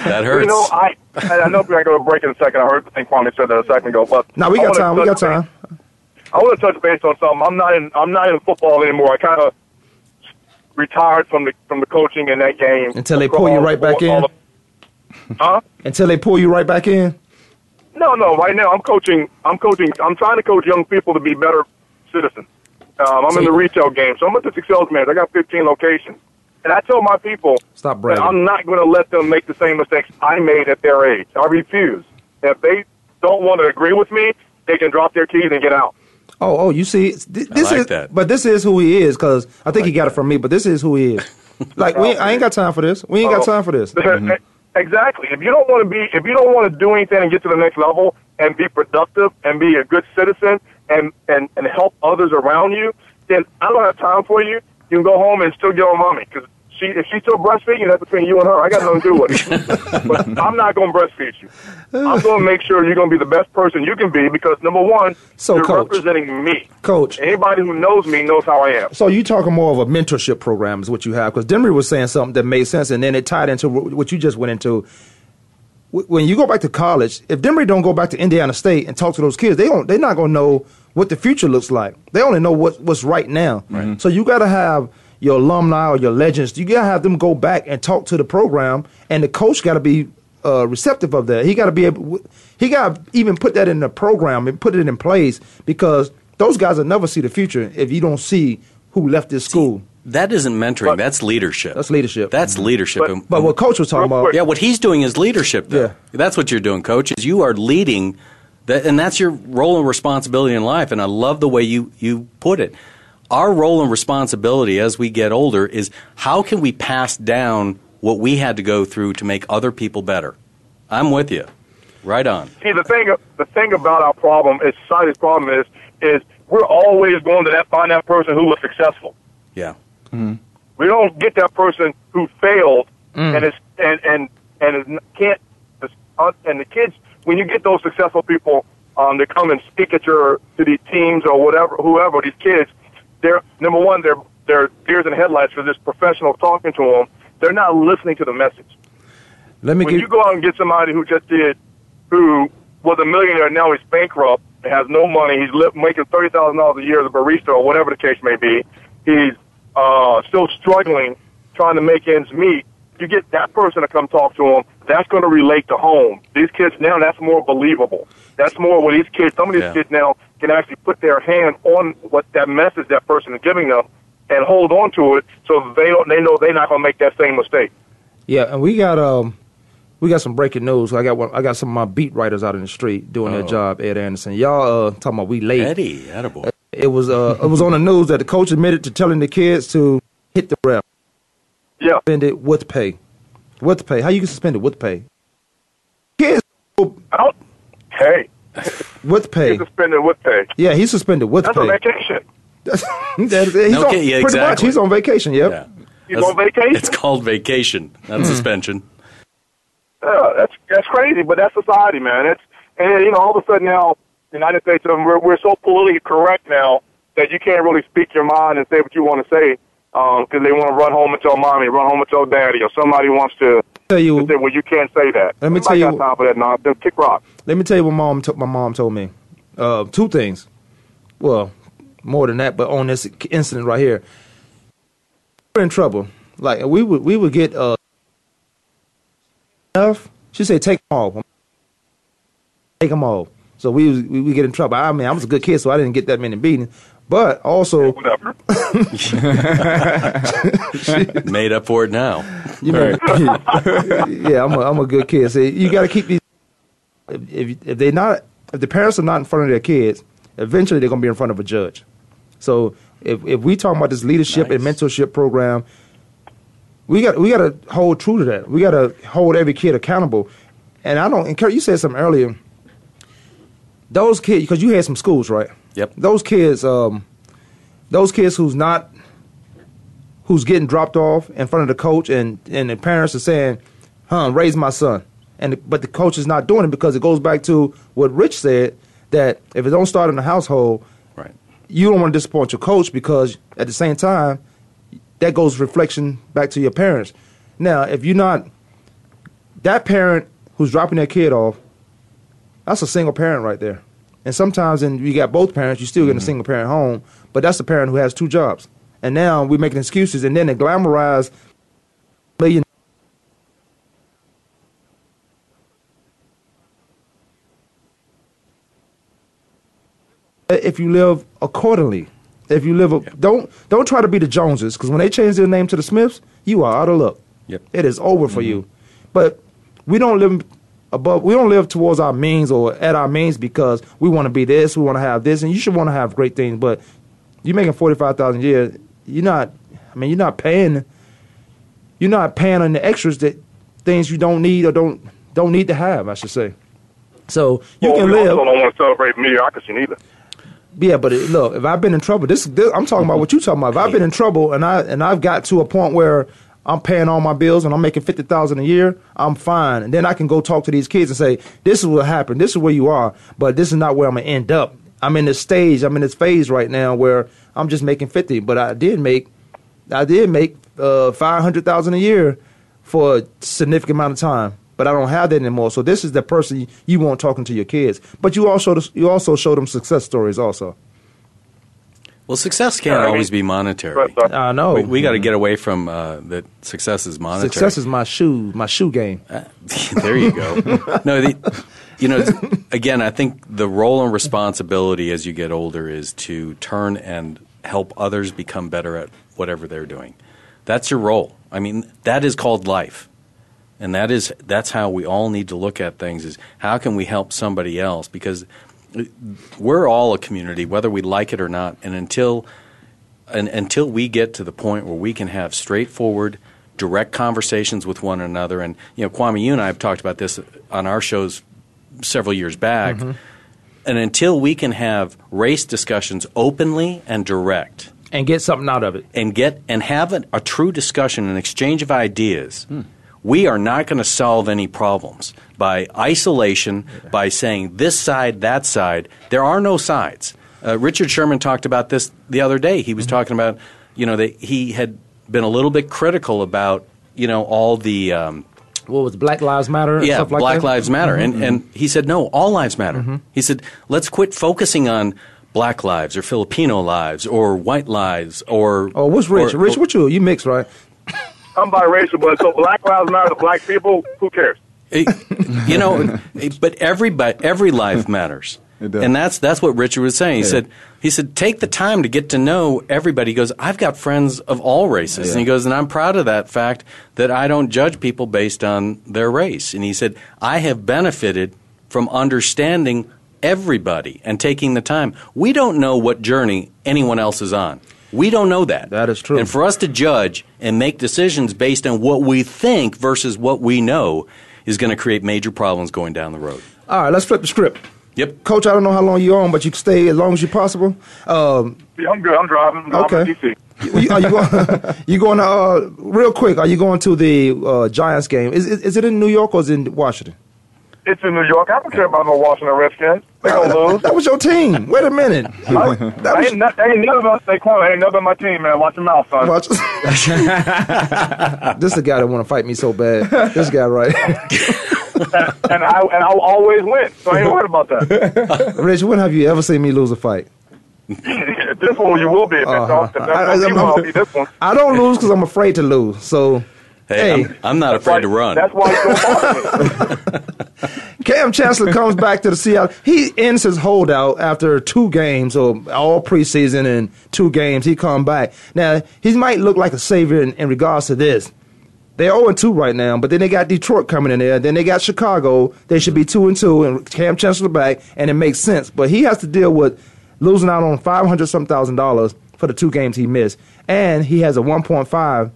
E: That hurts.
J: You know, I I know we're going to go to break in a second. I heard I think Kwamie said that a second ago. But
C: now we got time. We got time.
J: base- I want to touch base on something. I'm not in I'm not in football anymore. I kind of retired from the from the coaching in that game
C: Until they pull you right back in?
J: the- huh?
C: Until they pull you right back in.
J: No, no. Right now, I'm coaching. I'm coaching. I'm trying to coach young people to be better citizens. Um, I'm in the retail game, so I'm a district sales manager. I got 15 locations, and I tell my people
C: Stop bragging.
J: I'm not going to let them make the same mistakes I made at their age. I refuse. If they don't want to agree with me, they can drop their keys and get out.
C: Oh, oh, you see, th- this
E: like
C: is,
E: that.
C: but this is who he is because I think he got it from me. But this is who he is. Like we, I ain't got time for this. We ain't got oh, time for this. Mm-hmm.
J: Exactly. If you don't want to be, if you don't want to do anything and get to the next level and be productive and be a good citizen and and and help others around you, then I don't have time for you. You can go home and still get on mommy because she if she's still breastfeeding, that's between you and her. I got nothing to do with it. but I'm not going to breastfeed you. I'm going to make sure you're going to be the best person you can be because number one,
C: So,
J: you're
C: Coach.
J: representing me.
C: Coach.
J: Anybody who knows me knows how I am.
C: So you talking more of a mentorship program is what you have because Demery was saying something that made sense, and then it tied into what you just went into. When you go back to college, if Demery don't go back to Indiana State and talk to those kids, they don't. They're not gonna know what the future looks like. They only know what what's right now. So you got to have your alumni or your legends. You got to have them go back and talk to the program, and the coach got to be uh, receptive of that. He got to be able. He got to even put that in the program and put it in place because those guys will never see the future if you don't see who left this school.
E: That isn't mentoring. that's leadership.
C: That's leadership.
E: That's leadership.
C: But- but what Coach was talking about-
E: yeah, what he's doing is leadership. Though. That's what you're doing, Coach. Is you are leading, that, and that's your role and responsibility in life. And I love the way you you put it. Our role and responsibility as we get older is how can we pass down what we had to go through to make other people better. I'm with you. Right on.
J: See, the thing the thing about our problem is society's problem is is we're always going to that find that person who was successful.
E: Yeah.
J: We don't get that person who failed
C: Mm.
J: and is and and and is, can't uh, and the kids when you get those successful people um, that come and speak at your to these teams or whatever whoever these kids they're number one they're they're deers in headlights for this professional talking to them they're not listening to the message
C: Let me
J: when
C: give
J: you go out and get somebody who just did, who was a millionaire, now he's bankrupt, has no money, he's li- making thirty thousand dollars a year as a barista or whatever the case may be, he's uh, still struggling, trying to make ends meet. You get that person to come talk to him. That's going to relate to home. These kids now, that's more believable. That's more what these kids. Some of these
E: Yeah.
J: kids now can actually put their hand on what that message that person is giving them and hold on to it, so they don't, they know they're not going to make that same mistake.
C: Yeah, and we got um, we got some breaking news. I got one, I got some of my beat writers out in the street doing their
E: Oh.
C: job. Ed Anderson, y'all uh, talking about we late?
E: Eddie, attaboy.
C: It was uh, it was on the news that the coach admitted to telling the kids to hit the ref.
J: Yeah,
C: suspended with pay. With pay. How you get suspended with pay? Kids
J: I don't. Hey,
C: with pay.
J: He's suspended with pay.
C: Yeah, he's suspended with
J: That's
C: pay.
J: a vacation.
C: That's, that is- he's
E: No,
C: on,
E: yeah,
C: pretty much he's on vacation. Yep.
E: Yeah.
J: He's
E: That's-
J: on vacation.
E: It's called vacation, not
C: Hmm.
E: suspension.
J: Yeah, that's that's crazy, but that's society, man. It's and you know all of a sudden now, the United States, we're we're so politically correct now that you can't really speak your mind and say what you want to say because they want to run home and tell mommy, run home with your daddy, or somebody wants to,
C: Tell you,
J: to say, well, you can't say that.
C: Let me tell
J: got
C: you-
J: time for that nonsense. Kick rock.
C: Let me tell you what mom to, my mom told me. Uh, two things. Well, more than that, but on this incident right here, we're in trouble. Like we would we would get uh enough. She said, "Take them all. Take them all." So we was- we we get in trouble. I mean, I was a good kid, so I didn't get that many beatings. But also,
J: Whatever.
E: Made up for it now.
C: You know, yeah, I'm a, I'm a good kid. See, you got to keep these. If, if if they not if the parents are not in front of their kids, eventually they're gonna be in front of a judge. So if if we talk about this leadership and mentorship program, we got we got to hold true to that. We got to hold every kid accountable. And I don't. And Kurt, you said something earlier. Those kids, because you had some schools, right?
E: Yep.
C: Those kids, um, those kids who's not who's getting dropped off in front of the coach and, and the parents are saying, huh, raise my son. And but the coach is not doing it because it goes back to what Rich said that if it don't start in the household,
E: right.
C: you don't want to disappoint your coach because at the same time, that goes reflection back to your parents. Now, if you're not that parent who's dropping their kid off, that's a single parent right there. And sometimes, and you got both parents, you still get a mm-hmm. single parent home, but that's the parent who has two jobs. And now we're making excuses, and then they glamorize million. If you live accordingly, if you live, a, don't don't try to be the Joneses, because when they change their name to the Smiths, you are out of luck.
E: Yep.
C: It is over for mm-hmm. you. But we don't live above. We don't live towards our means or at our means because we want to be this, we want to have this, and you should want to have great things. But you're making forty five thousand a year. You're not. I mean, you're not paying. You're not paying on the extras that things you don't need or don't don't need to have. I should say. So you
J: well,
C: can
J: we
C: live.
J: also don't want to celebrate mediocrity neither.
C: Yeah, but it, look, if I've been in trouble, this, this I'm talking about what you're talking about. If I've been in trouble and I and I've got to a point where I'm paying all my bills and I'm making fifty thousand a year, I'm fine. And then I can go talk to these kids and say, This is what happened, this is where you are, but this is not where I'm gonna end up. I'm in this stage, I'm in this phase right now where I'm just making fifty, but I did make I did make uh, five hundred thousand a year for a significant amount of time, but I don't have that anymore. So this is the person you, want talking to your kids. But you also you also show them success stories also.
E: Well, success can't
C: I mean-
E: always be monetary.
C: I know.
E: We, we got to get away from uh, that. Success is monetary.
C: Success is my shoe, my shoe game.
E: there you go. no, the, you know, again, I think the role and responsibility as you get older is to turn and help others become better at whatever they're doing. That's your role. I mean, that is called life. And that is that's how we all need to look at things is how can we help somebody else because we're all a community whether we like it or not and until and until we get to the point where we can have straightforward direct conversations with one another and you know Kwamie you and I have talked about this on our shows several years back
C: Mhm.
E: and until we can have race discussions openly and direct.
C: And get something out of it.
E: And get and have a, a true discussion an exchange of ideas we are not going to solve any problems by isolation by saying this side that side there are no sides uh, richard sherman talked about this the other day he was talking about you know that he had been a little bit critical about you know all the um,
C: what was Black Lives Matter?
E: yeah,
C: stuff like
E: Black
C: that?
E: Lives Matter.
C: Mhm.
E: And, and he said, no, all lives matter.
C: Mhm.
E: He said, let's quit focusing on black lives or Filipino lives or white lives or.
C: Oh, what's Rich?
E: or-
C: Rich, what you? You mixed, right?
J: I'm biracial, but so Black Lives Matter to black people. Who cares?
E: you know, but every but every life matters, and that's that's what Richard was saying. He
D: Yeah.
E: said he said take the time to get to know everybody. He goes, I've got friends of all races,
D: Yeah.
E: and he goes, and I'm proud of that fact that I don't judge people based on their race. And he said, I have benefited from understanding everybody and taking the time. We don't know what journey anyone else is on. We don't know that. That
C: is true.
E: And for us to judge and make decisions based on what we think versus what we know is going to create major problems going down the road.
C: All right, let's flip the script.
E: Yep.
C: Coach, I don't know how long you're on, but you can stay as long as you possible. Um,
J: Yeah, I'm good. I'm driving. I'm
C: Okay.
J: DC.
C: you- are you going? you going to uh, real quick? Are you going to the uh, Giants game? Is, is is it in New York or is it in Washington?
J: It's in New York. I don't care about no Washington Redskins. They gonna lose.
C: That was your team. Wait a minute.
J: I, I ain't, not, ain't none of us. They call ain't none of my team, man. Watch your mouth, son.
C: Watch. this is the guy that want to fight me so bad. This guy, right?
J: and I and I'll always win, so I ain't worried about that.
C: Rich, when have you ever seen me lose a fight?
J: this one you will be.
C: Uh-huh.
J: that's, if that's
C: I- I-
J: what
C: I'm-
J: will be this one.
C: I don't lose because I'm afraid to lose. So,
E: Hey,
C: hey,
E: I'm, I'm not afraid to run.
J: That's why you don't bother me.
C: Kam Chancellor comes back to the Seattle. He ends his holdout after two games, or all preseason and two games. He come back. Now he might look like a savior in, in regards to this. They're 0 2 right now, but then they got Detroit coming in there. Then they got Chicago. They should be 2 and 2, and Kam Chancellor back, and it makes sense. But he has to deal with losing out on 500 some thousand dollars for the two games he missed. And he has a 1.5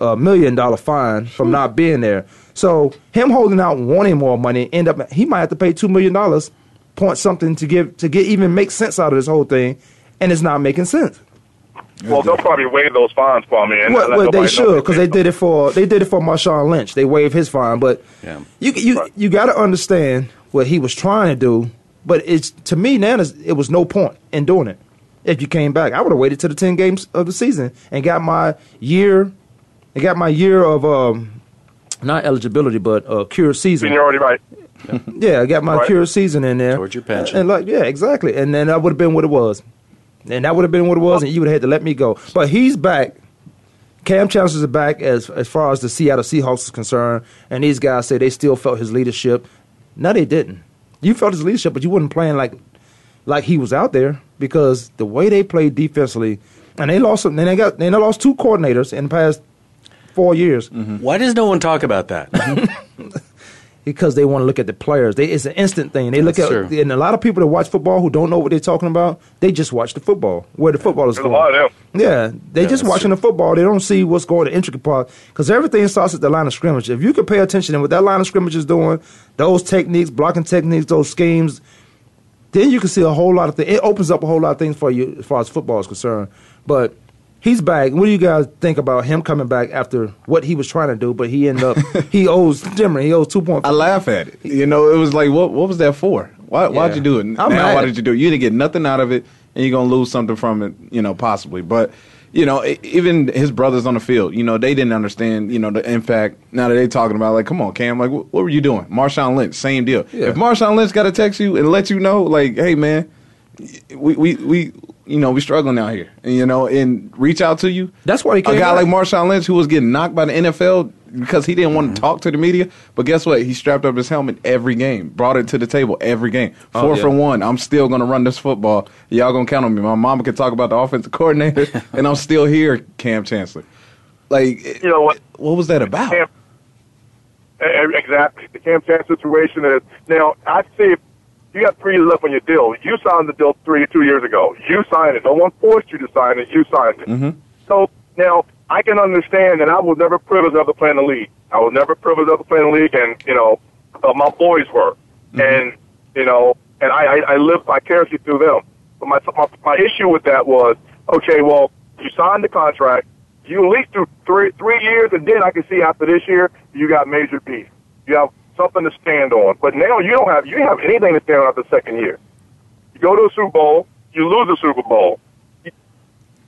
C: uh, million dollar fine from not being there. So him holding out wanting more money end up he might have to pay two million dollars point something to give to get even make sense out of this whole thing, and it's not making sense.
J: Well, they'll probably waive those fines for me. And
C: Well, well they should because they did it for they did it for Marshawn Lynch. They waived his fine, but
E: Yeah.
C: you you you got to understand what he was trying to do. But it's to me now it was no point in doing it. If you came back, I would have waited to the ten games of the season and got my year, and got my year of um, not eligibility but uh, cure season.
J: Seniority right.
C: Yeah, I got my
J: Right.
C: cure season in there.
E: Towards your pension.
C: And like, yeah, exactly. And then that would have been what it was. And that would have been what it was, and you would have had to let me go. But he's back. Kam Chancellor's is back as as far as the Seattle Seahawks is concerned, and these guys say they still felt his leadership. No, they didn't. You felt his leadership, but you wasn't playing like like he was out there because the way they played defensively, and they lost. And they got and they lost two coordinators in the past four years
E: Why does no one talk about that?
C: because they want to look at the players. They, it's an instant thing. They look
E: That's
C: at
E: true.
C: and a lot of people that watch football who don't know what they're talking about. They just watch the football where the football is
J: There's a
C: going.
J: lot of them.
C: Yeah, they
E: Yeah,
C: just
E: that's
C: watching the football. They don't see what's going the intricate part because everything starts at the line of scrimmage. If you can pay attention to what that line of scrimmage is doing, those techniques, blocking techniques, those schemes, then you can see a whole lot of things. It opens up a whole lot of things for you as far as football is concerned. But He's back. What do you guys think about him coming back after what he was trying to do? But he ended up he owes Jimmer. He owes two point.
D: I laugh at it. You know, it was like, what what was that for? Why why'd you do it?
C: I'm
D: now
C: mad.
D: why did you do it? You didn't get nothing out of it, and you're gonna lose something from it. You know, possibly, but. You know, even his brothers on the field, you know, they didn't understand, you know, the impact. Now that they talking about, like, come on, Kam, like, wh- what were you doing? Marshawn Lynch, same deal.
C: Yeah.
D: If Marshawn Lynch got to text you and let you know, like, hey, man, we, we, we, you know, we're struggling out here, and, you know, and reach out to you.
C: That's why he came a
D: guy
C: back.
D: like Marshawn Lynch who was getting knocked by the NFL because he didn't want
C: Mm-hmm.
D: to talk to the media. But guess what? He strapped up his helmet every game, brought it to the table every game.
C: Oh,
D: Four
C: yeah.
D: for one. I'm still going to run this football. Y'all going to count on me. My mama can talk about the offensive coordinator, and I'm still here, Kam Chancellor. Like,
J: You know what?
D: what was that about?
J: Kam, exactly. The Kam Chancellor situation is now. I see. You got three years left on your deal. You signed the deal three two years ago. You signed it. No one forced you to sign it. You signed it.
D: Mm-hmm.
J: So now I can understand that I was never privileged enough to play in the league. I was never privileged enough to play in the league, and you know, uh, my boys were, and you know, and I, I, I lived vicariously through them. But my, my my issue with that was, okay, well, you signed the contract, you least do three three years, and then I can see after this year you got major beef. You have something to stand on. But now you don't have you don't have anything to stand on after the second year. You go to a Super Bowl, you lose the Super Bowl. You,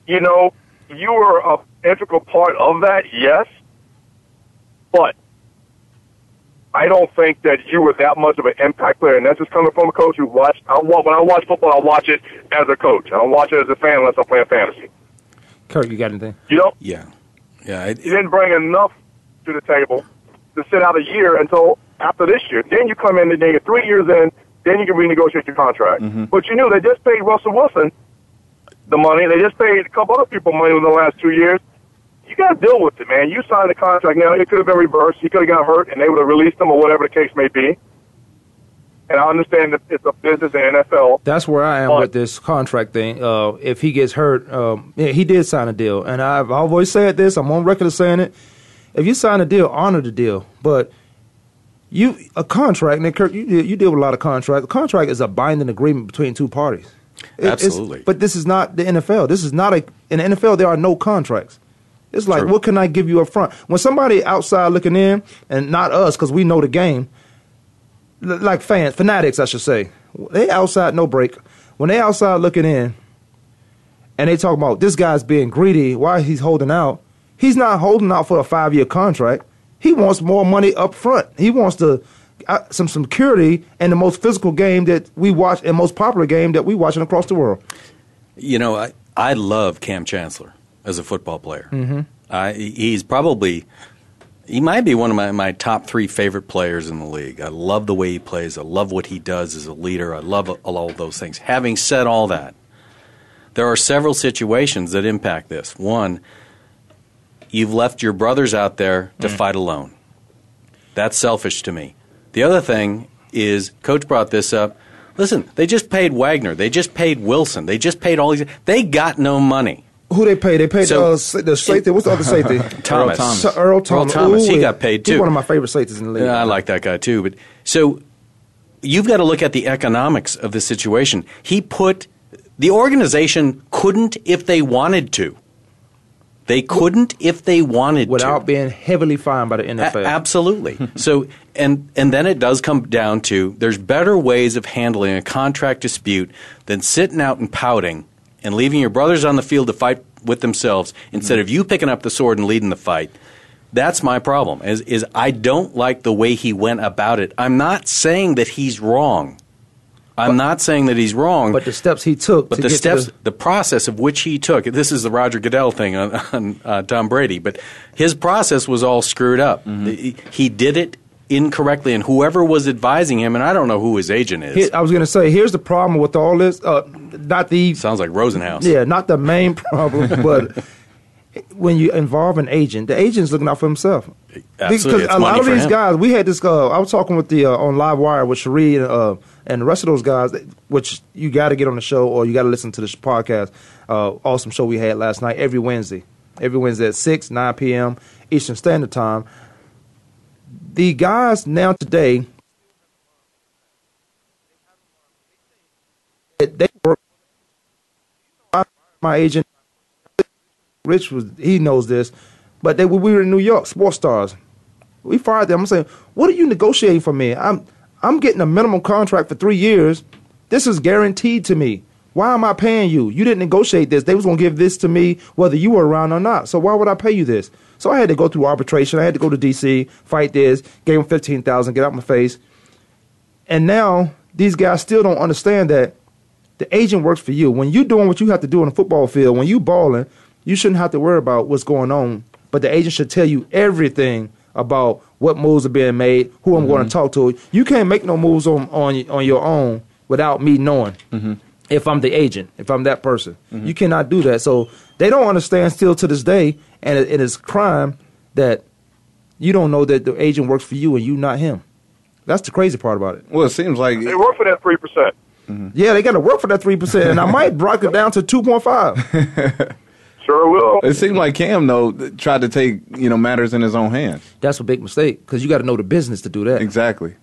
J: you know, you were a integral part of that, yes, but I don't think that you were that much of an impact player, and that's just coming from a coach who watched. I wa- when I watch football, I watch it as a coach. I don't watch it as a fan unless I'm playing fantasy.
C: Kirk, you got anything?
J: You know,
E: Yeah, yeah. It,
J: you didn't bring enough to the table to sit out a year until after this year. Then you come in and then you're three years in, then you can renegotiate your contract. But you knew they just paid Russell Wilson the money. They just paid a couple other people money in the last two years. You got to deal with it, man. You signed the contract. Now it could have been reversed. He could have got hurt, and they would have released him, or whatever the case may be. And I understand that it's a business in NFL.
C: That's where I am
J: But-
C: with this contract thing. Uh, if he gets hurt, um, yeah, he did sign a deal, and I've always said this. I'm on record of saying it. If you sign a deal, honor the deal. But you a contract, Nick Kirk, you deal- you deal with a lot of contracts. A contract is a binding agreement between two parties. It-
E: Absolutely.
C: but this is not the NFL. This is not a in the NFL. There are no contracts. It's like,
E: True.
C: what can I give you up front? When somebody outside looking in, and not us, because we know the game, like fans, fanatics, I should say, they outside no break. When they outside looking in, and they talk about this guy's being greedy, why he's holding out. He's not holding out for a five year contract. He wants more money up front. He wants to uh, some security in the most physical game that we watch, and most popular game that we watching across the world.
E: You know, I, I love Kam Chancellor as a football player.
C: Mm-hmm.
E: I, he's probably he might be one of my, my top three favorite players in the league. I love the way he plays. I love what he does as a leader. I love all of those things. Having said all that, there are several situations that impact this. One, you've left your brothers out there to fight alone. That's selfish to me. The other thing is, Coach brought this up. Listen, they just paid Wagner. They just paid Wilson. They just paid all these. They got no money.
C: Who they pay? They paid
E: So-
C: uh, the safety. What's the other safety?
E: Thomas.
C: Earl Thomas. Earl Thomas.
E: Thomas. He got paid
C: He's
E: too.
C: one of my favorite safeties in the league.
E: Yeah, I like that guy too. But so you've got to look at the economics of the situation. He put the organization couldn't if they wanted to. They couldn't if they wanted to
C: without
E: to.
C: being heavily fined by the
E: A-
C: NFL.
E: absolutely. so and and then it does come down to there's better ways of handling a contract dispute than sitting out and pouting and leaving your brothers on the field to fight with themselves instead of you picking up the sword and leading the fight. That's my problem. Is is I don't like the way he went about it. I'm not saying that he's wrong. I'm not saying that he's wrong.
C: But the steps he took,
E: But
C: to
E: the
C: get
E: steps,
C: to
E: the, process of which he took, this is the Roger Goodell thing on, on uh, Tom Brady, but his process was all screwed up.
C: Mm-hmm.
E: He, he did it incorrectly, and whoever was advising him, and I don't know who his agent is.
C: Here- I was going to say, here's the problem with all this. Uh, not the
E: Sounds like Rosenhaus.
C: yeah, not the main problem, but when you involve an agent, the agent's looking out for himself.
E: Absolutely. It's
C: a lot of these
E: him.
C: guys, we had this. Uh, I was talking with the uh, on Live Wire with Cherie and, the rest of those guys, which you got to get on the show or you got to listen to this podcast. Uh, awesome show we had last night every Wednesday, every Wednesday at six nine p.m. Eastern Standard Time. The guys now today, they work. My agent Rich was he knows this, but they we were in New York, sports stars. We fired them. I'm saying, what are you negotiating for me? I'm I'm getting a minimum contract for three years. This is guaranteed to me. Why am I paying you? You didn't negotiate this. They was gonna give this to me whether you were around or not. So why would I pay you this? So I had to go through arbitration. I had to go to DC, fight this, gave him fifteen thousand, get out my face. And now these guys still don't understand that the agent works for you. When you're doing what you have to do on the football field, when you balling, you shouldn't have to worry about what's going on. But the agent should tell you everything about what moves are being made, who I'm going to mm-hmm. talk to. You can't make no moves on on on your own without me knowing. Mm-hmm. If I'm the agent, if I'm that person, mm-hmm. you cannot do that. So they don't understand still to this day, and it, it is crime that you don't know that the agent works for you and you not him. That's the crazy part about it.
D: Well, it seems like
J: They work for that three percent.
C: Yeah, they got to work for that three percent, and I might drop it down to two point five.
J: Sure will.
D: it seemed like Kam though tried to take you know matters in his own hands.
C: That's a big mistake because you got to know the business to do that.
D: Exactly.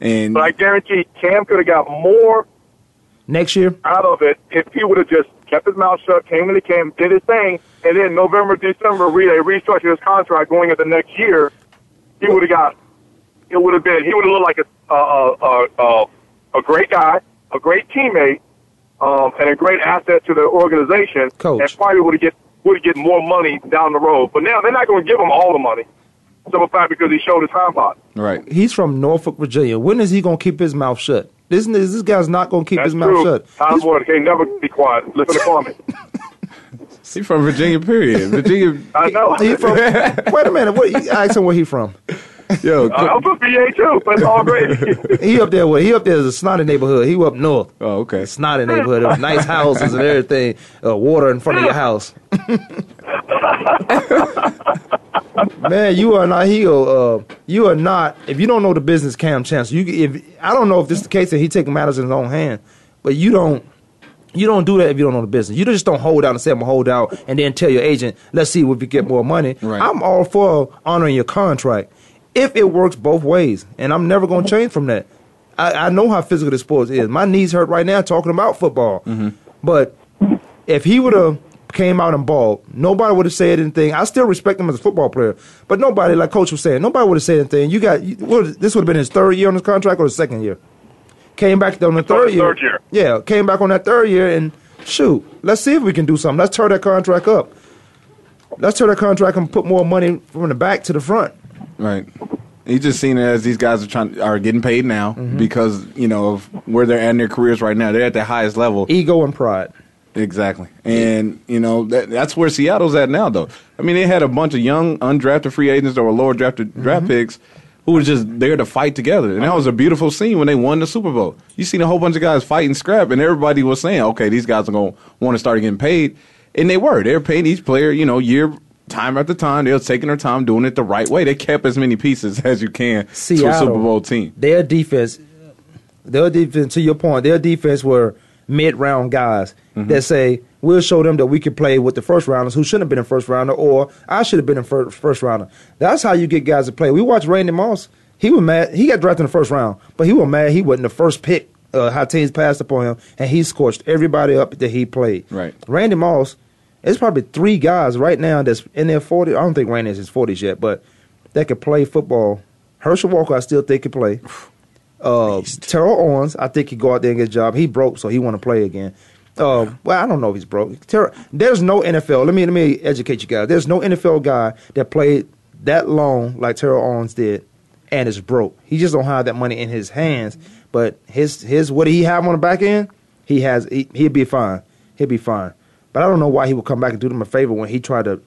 D: And
J: But I guarantee Kam could have got more
C: Next year,
J: out of it if he would have just kept his mouth shut, came into camp, did his thing, and then November, December, re- they restructured his contract going into next year. He would have got. It would have been. He would have looked like a a a, a, a great guy, a great teammate, um, and a great asset to the organization.
C: Coach.
J: and probably would have get would have get more money down the road. But now they're not going to give him all the money. Simple fact because he showed his time pot.
D: right.
C: he's from Norfolk, Virginia. When is he going to keep his mouth shut? This this guy's not going to keep
J: That's
C: his mouth shut.
J: Tom
C: He's-
J: Ward can't never be quiet. Listen to Kwamie.
D: He's from Virginia. Period. Virginia.
J: I know.
C: he from, wait a minute. What, you ask him where he from.
D: Yo.
J: Uh, I'm from VA too, but it's all great.
C: He up there. What he up there is a snotty neighborhood. He up north.
D: oh, okay.
C: Snotty neighborhood. Of nice houses and everything. Uh, water in front of your house. Man, you are not he. Uh, you are not. If you don't know the business, Kam Chancellor, you if I don't know if this is the case that he taking matters in his own hand, but you don't. You don't do that if you don't know the business. You just don't hold out and say I'm gonna hold out and then tell your agent, let's see if we get more money.
D: Right.
C: I'm all for honoring your contract if it works both ways, and I'm never gonna mm-hmm. change from that. I, I know how physical this sport is. My knees hurt right now talking about football, mm-hmm. but if he would have came out and balled, nobody would have said anything. I still respect him as a football player, but nobody, like Coach was saying, nobody would have said anything. You got you, this would have been his third year on his contract or his second year. Came back on the
J: on
C: third year.
J: third year.
C: Yeah, came back on that third year and shoot, let's see if we can do something. Let's turn that contract up. Let's turn that contract and put more money from the back to the front.
D: Right. He just seen it as these guys are trying are getting paid now
C: Mm-hmm.
D: because you know of where they're at in their careers right now. They're at the highest level.
C: Ego and pride.
D: Exactly. And you know that, that's where Seattle's at now, though. I mean, they had a bunch of young undrafted free agents or lower drafted
C: Mm-hmm.
D: draft picks who were just there to fight together, and that was a beautiful scene when they won the Super Bowl. You seen a whole bunch of guys fighting scrap, and everybody was saying, "Okay, these guys are going to want to start getting paid," and they were. They were paying each player, you know, year. Time after time, they were taking their time doing it the right way. They kept as many pieces as you can to a Super Bowl team.
C: Their defense, their defense. To your point, their defense were mid-round guys
D: Mm-hmm.
C: that say we'll show them that we can play with the first rounders who shouldn't have been in first rounder, or I should have been in fir- first rounder. That's how you get guys to play. We watched Randy Moss. He was mad. He got drafted in the first round, but he was mad he wasn't the first pick. Uh, how teams passed upon him, and he scorched everybody up that he played.
D: Right.
C: Randy Moss. There's probably three guys right now that's in their 40. I don't think Randy's in his 40s yet, but that could play football. Herschel Walker, I still think could play. Uh, Terrell Owens, I think he go out there and get a job. He broke, so he want to play again. Uh, well, I don't know if he's broke. Terrell, there's no NFL. Let me let me educate you guys. There's no NFL guy that played that long like Terrell Owens did, and is broke. He just don't have that money in his hands. But his his what he have on the back end, he has. He, he'd be fine. He'd be fine. But I don't know why he would come back and do them a favor when he tried to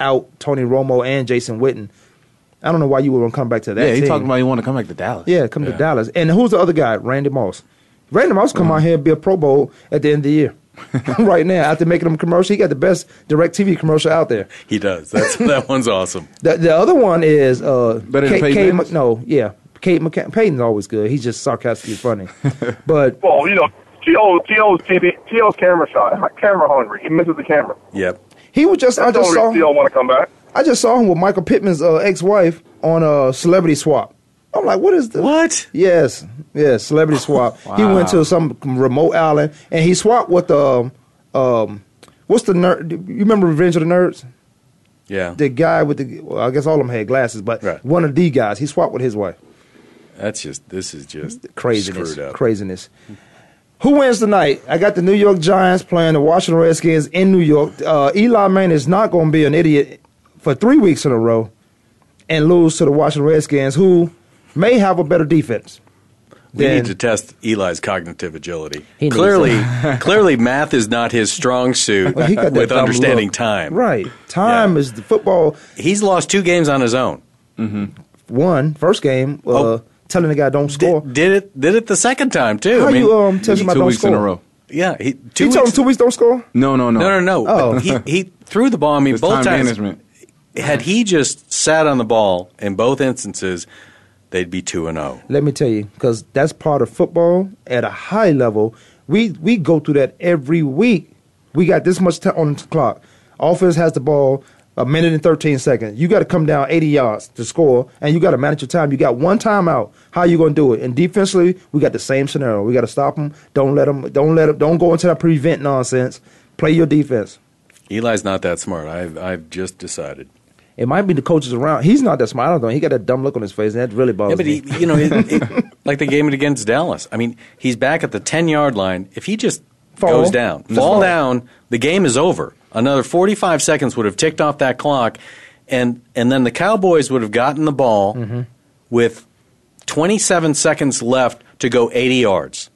C: out Tony Romo and Jason Witten. I don't know why you would want to come back to that.
D: yeah, he
C: team.
D: talking about he want to come back to Dallas.
C: Yeah, come to Dallas. And who's the other guy? Randy Moss. Randy Moss come out here and be a Pro Bowl at the end of the year. right now, after making them commercial, he got the best direct TV commercial out there.
E: He does. That's that one's awesome.
C: The, the other one is uh,
D: Better
C: Kate,
D: Peyton
C: Kate
D: Manning?
C: Mc- no, yeah, Kate McCann. Peyton's always good. He's just sarcastically funny. but
J: well, you know, T.O. T.O.'s TV, T.O.'s camera shy, camera hungry. He misses the camera.
E: Yep.
C: he was just I
J: That's the
C: just saw
J: reason T.O. want to come back.
C: I just saw him with Michael Pittman's uh, ex-wife on a celebrity swap. I'm like, what is this?
E: What?
C: Yes, yes, celebrity swap. He went to some remote island and he swapped with um um what's the nerd? You remember Revenge of the Nerds?
E: Yeah,
C: The guy with the well, I guess all of them had glasses, but
E: Right.
C: one of the guys he swapped with his wife.
E: that's just this is just
C: Craziness,
E: up.
C: craziness. Who wins tonight? I got the New York Giants playing the Washington Redskins in New York. Uh, Eli Manning is not going to be an idiot for three weeks in a row and lose to the Washington Redskins, who may have a better defense.
E: We
C: than-
E: need to test Eli's cognitive agility. Clearly, clearly, math is not his strong suit
C: Well, he got
E: with understanding
C: look.
E: time.
C: Right. Time is the football.
E: He's lost two games on his own.
C: One first game, uh,
E: Oh.
C: Telling the guy don't score.
E: Did it? Did it the second time too?
C: How
E: I mean,
C: you um tell somebody don't
D: weeks
C: score?
D: in a row.
E: yeah, he two
C: He told him two weeks don't score.
D: No, no, no.
E: No, no, no.
C: Oh.
E: He he threw the ball. I mean,
D: It's
E: both
D: time
E: times.
D: management.
E: Had he just sat on the ball in both instances, they'd be two and oh. zero.
C: Let me tell you, because that's part of football at a high level. We we go through that every week. We got this much time on the clock. Offense has the ball a minute and thirteen seconds. You got to come down eighty yards to score, and you got to manage your time. You got one timeout. How you going to do it? And defensively, we got the same scenario. We got to stop them. Don't let them. Don't let them. Don't go into that prevent nonsense. Play your defense.
E: Eli's not that smart. I've I've just decided.
C: It might be the coaches around. He's not that smart. I don't know. He got that dumb look on his face, and that really
E: Yeah,
C: bothers
E: but
C: me.
E: he, you know, it, it, like the game against Dallas. I mean, he's back at the ten yard line. If he just
C: Fall.
E: goes down, fall
C: fall.
E: down, the game is over. Another forty five seconds would have ticked off that clock, and and then the Cowboys would have gotten the ball
C: Mm-hmm.
E: with twenty seven seconds left to go eighty yards.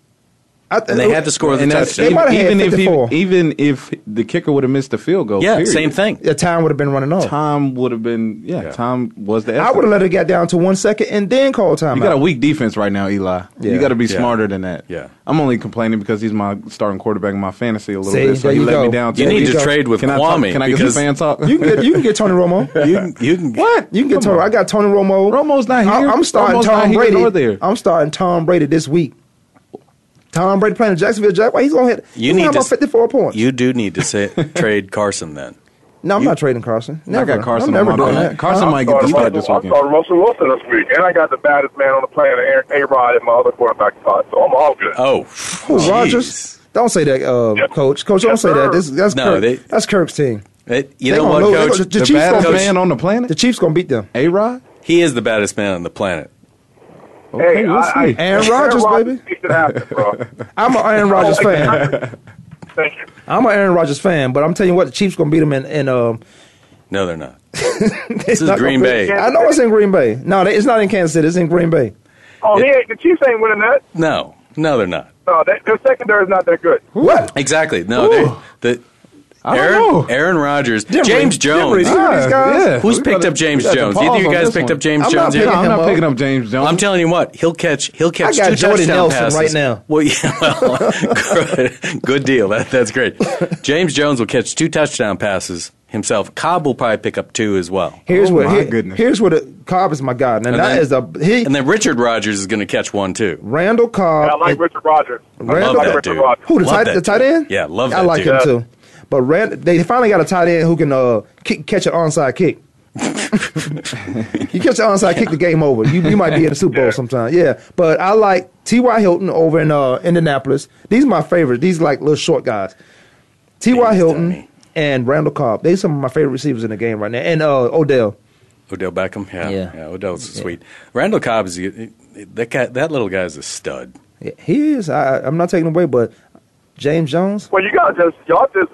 C: I-
E: And they had to score the
D: And that's
E: touchdown.
C: They might have had
D: even if he, even if the kicker would have missed the field goal.
E: Yeah,
D: period,
E: same thing.
C: The time would have been running off.
D: Time would have been yeah,
E: Yeah.
D: Time was the.
C: I would have let it get down to one second and then call time.
D: You got a weak defense right now, Eli.
C: Yeah.
D: You got to be
E: Yeah.
D: smarter than that.
E: Yeah.
D: I'm only complaining because he's my starting quarterback in my fantasy a little
C: See,
D: bit. So he
C: you
D: let
C: go.
D: me down.
E: You need to
C: go.
E: trade with
D: Can I talk,
E: Kwamie
D: Can I get
E: because
D: some fan talk?
C: You can get you can get Tony Romo.
E: you can, you can
C: What? You can get Tony. I got Tony Romo.
D: Romo's not here.
C: I, am starting
D: Romo's
C: Tom Brady.
D: there.
C: I'm starting Tom Brady this week. Tom Brady playing the Jacksonville Jaguars. He's gonna hit.
E: You need
C: gonna about 54 points.
E: You do need to say, trade Carson then.
C: no, I'm not trading Carson. Never.
D: got Carson
C: I'm
D: on
C: never
D: my
C: doing that.
D: Carson might get the
J: starting
D: start
J: Russell- I'm
D: weekend.
J: starting Russell Wilson this week, and I got the baddest man on the planet, Aaron A. Rod, in my other quarterback spot, so I'm all good.
E: Oh,
C: Who. Rodgers? Don't say that, uh,
J: Yes.
C: Coach. Coach, don't say
J: sir.
C: that. This, that's
E: No,
C: Kirk.
E: they-
C: that's Kirk's team.
E: It- you
C: They
E: know what, Coach?
C: gonna- the
D: the
C: Chiefs
D: baddest
C: gonna-
D: man on the planet,
C: The Chiefs gonna beat them.
D: A Rod.
E: He is the baddest man on the planet.
J: Hey,
D: we'll
J: I, I,
D: see.
C: Aaron Rodgers, baby.
J: Makes it happen, bro.
C: I'm an Aaron Rodgers fan.
J: Thank you.
C: I'm an Aaron Rodgers fan, but I'm telling you what, the Chiefs gonna beat them in. in um,
E: No, they're not.
C: this
E: is Green Bay.
C: I know it's in Green Bay. No, they- it's not in Kansas City. It's in Green Bay.
J: Oh, he ain't, the Chiefs ain't winning that.
E: No, no, they're not.
J: No, that, their secondary is not that good.
C: What?
E: Exactly. No, they the
D: I don't
E: Aaron
D: know.
E: Aaron Rodgers,
C: Dimmery.
E: James Jones.
C: Dimmery. These are these guys?
D: yeah.
E: Who's
D: We
E: picked
D: gotta-
E: up James
D: we got to
E: Jones? Either
D: pause
E: you guys picked
D: one.
E: up James
C: I'm not
E: Jones
C: picking
E: yet?
D: I'm not
C: up.
D: picking up James Jones.
E: I'm telling you what, he'll catch he'll catch
C: got
E: two
C: Jordy
E: touchdown
C: Nelson
E: passes
C: right now.
E: Well, yeah, well, good, good deal. That, that's great. James Jones will catch two touchdown passes himself. Cobb will probably pick up two as well.
C: Here's
D: Oh,
C: what.
D: my
C: here-
D: goodness.
C: Here's what. It, Cobb is my guy. Now
E: And
C: that
E: then-
C: is a he.
E: And then Richard Rodgers is going to catch one too.
C: Randall Cobb.
J: I like
C: and-
J: Richard Rodgers. I
C: Randall-
E: Love that
J: Richard
E: dude.
J: Rodgers.
C: Who the
E: Love
C: tight the tight end?
E: Yeah, love
C: I like
E: dude.
C: him too. But Rand, they finally got a tight end who can uh, kick, catch an onside kick. you catch an onside kick, the game over. You, you might be in the Super Bowl sometime. Yeah, but I like T.Y. Hilton over in uh, Indianapolis. These are my favorites. These are like little short guys. T.Y. Hilton and Randall Cobb. They're some of my favorite receivers in the game right now. And uh, Odell.
E: Odell Beckham, yeah,
C: Yeah.
E: yeah, Odell's sweet. Randall Cobb is that guy. That little guy is a stud.
C: Yeah, He is. I, I'm not taking away, but James Jones.
J: Well, you guys just y'all just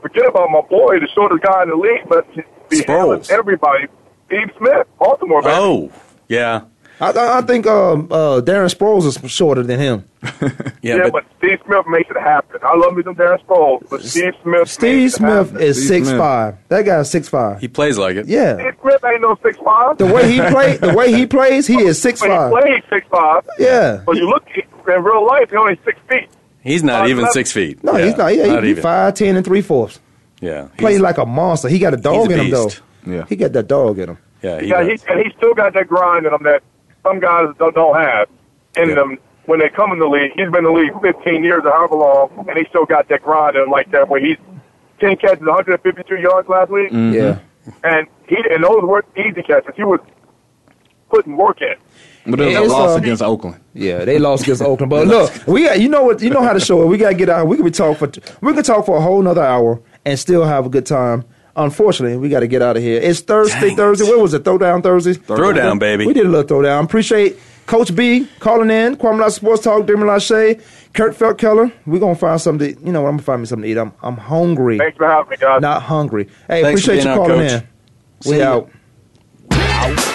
J: forget about my boy, the shortest guy in the league, but be handling
E: Sproles.
J: everybody. Steve Smith, Baltimore. baby.
E: Oh, yeah,
C: I, I I think um, uh, Darren Sproles is shorter than him.
E: yeah,
J: Yeah,
E: but,
J: but, Steve Smith makes it happen. I love me some Darren Sproles, but Steve Smith.
C: Steve
J: makes it
C: Smith
J: happen.
C: is
D: Steve
C: six
D: Smith.
C: five. That guy's six five.
E: he plays like it.
C: Yeah.
J: Steve Smith ain't no six five.
C: The way he play, the way he plays, he is six
J: when he
C: five.
J: plays six five.
C: Yeah.
J: But you look in real life, he's only six feet.
E: He's not
J: Five
E: even
J: eleven.
E: six feet.
C: No,
E: Yeah,
C: he's not. Yeah,
E: not
C: he,
E: even.
C: five ten and three fourths.
E: Yeah,
C: Plays like a monster. He got a dog
E: a
C: in him though.
D: Yeah.
C: He got that dog in him.
E: Yeah, he
J: yeah, he, and he still got that grind in him that some guys don't, don't have in
E: Yeah.
J: them when they come in the league. He's been in the league 15 years or however long, and he still got that grind in him like that. Where he's 10 catches, 152 yards last week,
E: Mm-hmm.
C: Yeah.
J: and he and those weren't easy catches. He was putting work in.
D: But it was a loss
C: uh,
D: against Oakland.
C: Yeah, they lost against Oakland. But look, we got you know what you know how to show it. We gotta get out. We could be talk for we could talk for a whole nother hour and still have a good time. Unfortunately, we got to get out of here. It's Thursday, Thursday. What was it? Throwdown Thursday?
E: Throwdown, baby.
C: We did a little throwdown. Appreciate Coach B calling in, Kwamie Lassiter Sports Talk, Damon Lachey, Kurt Feldkeller. We're going to find something to, you know, what? I'm going to find me something to eat. I'm, I'm hungry.
J: Thanks for having me, guys.
C: Not hungry. Hey,
E: Thanks
C: appreciate you calling
E: Coach.
C: in.
E: See
C: We
E: ya.
C: out.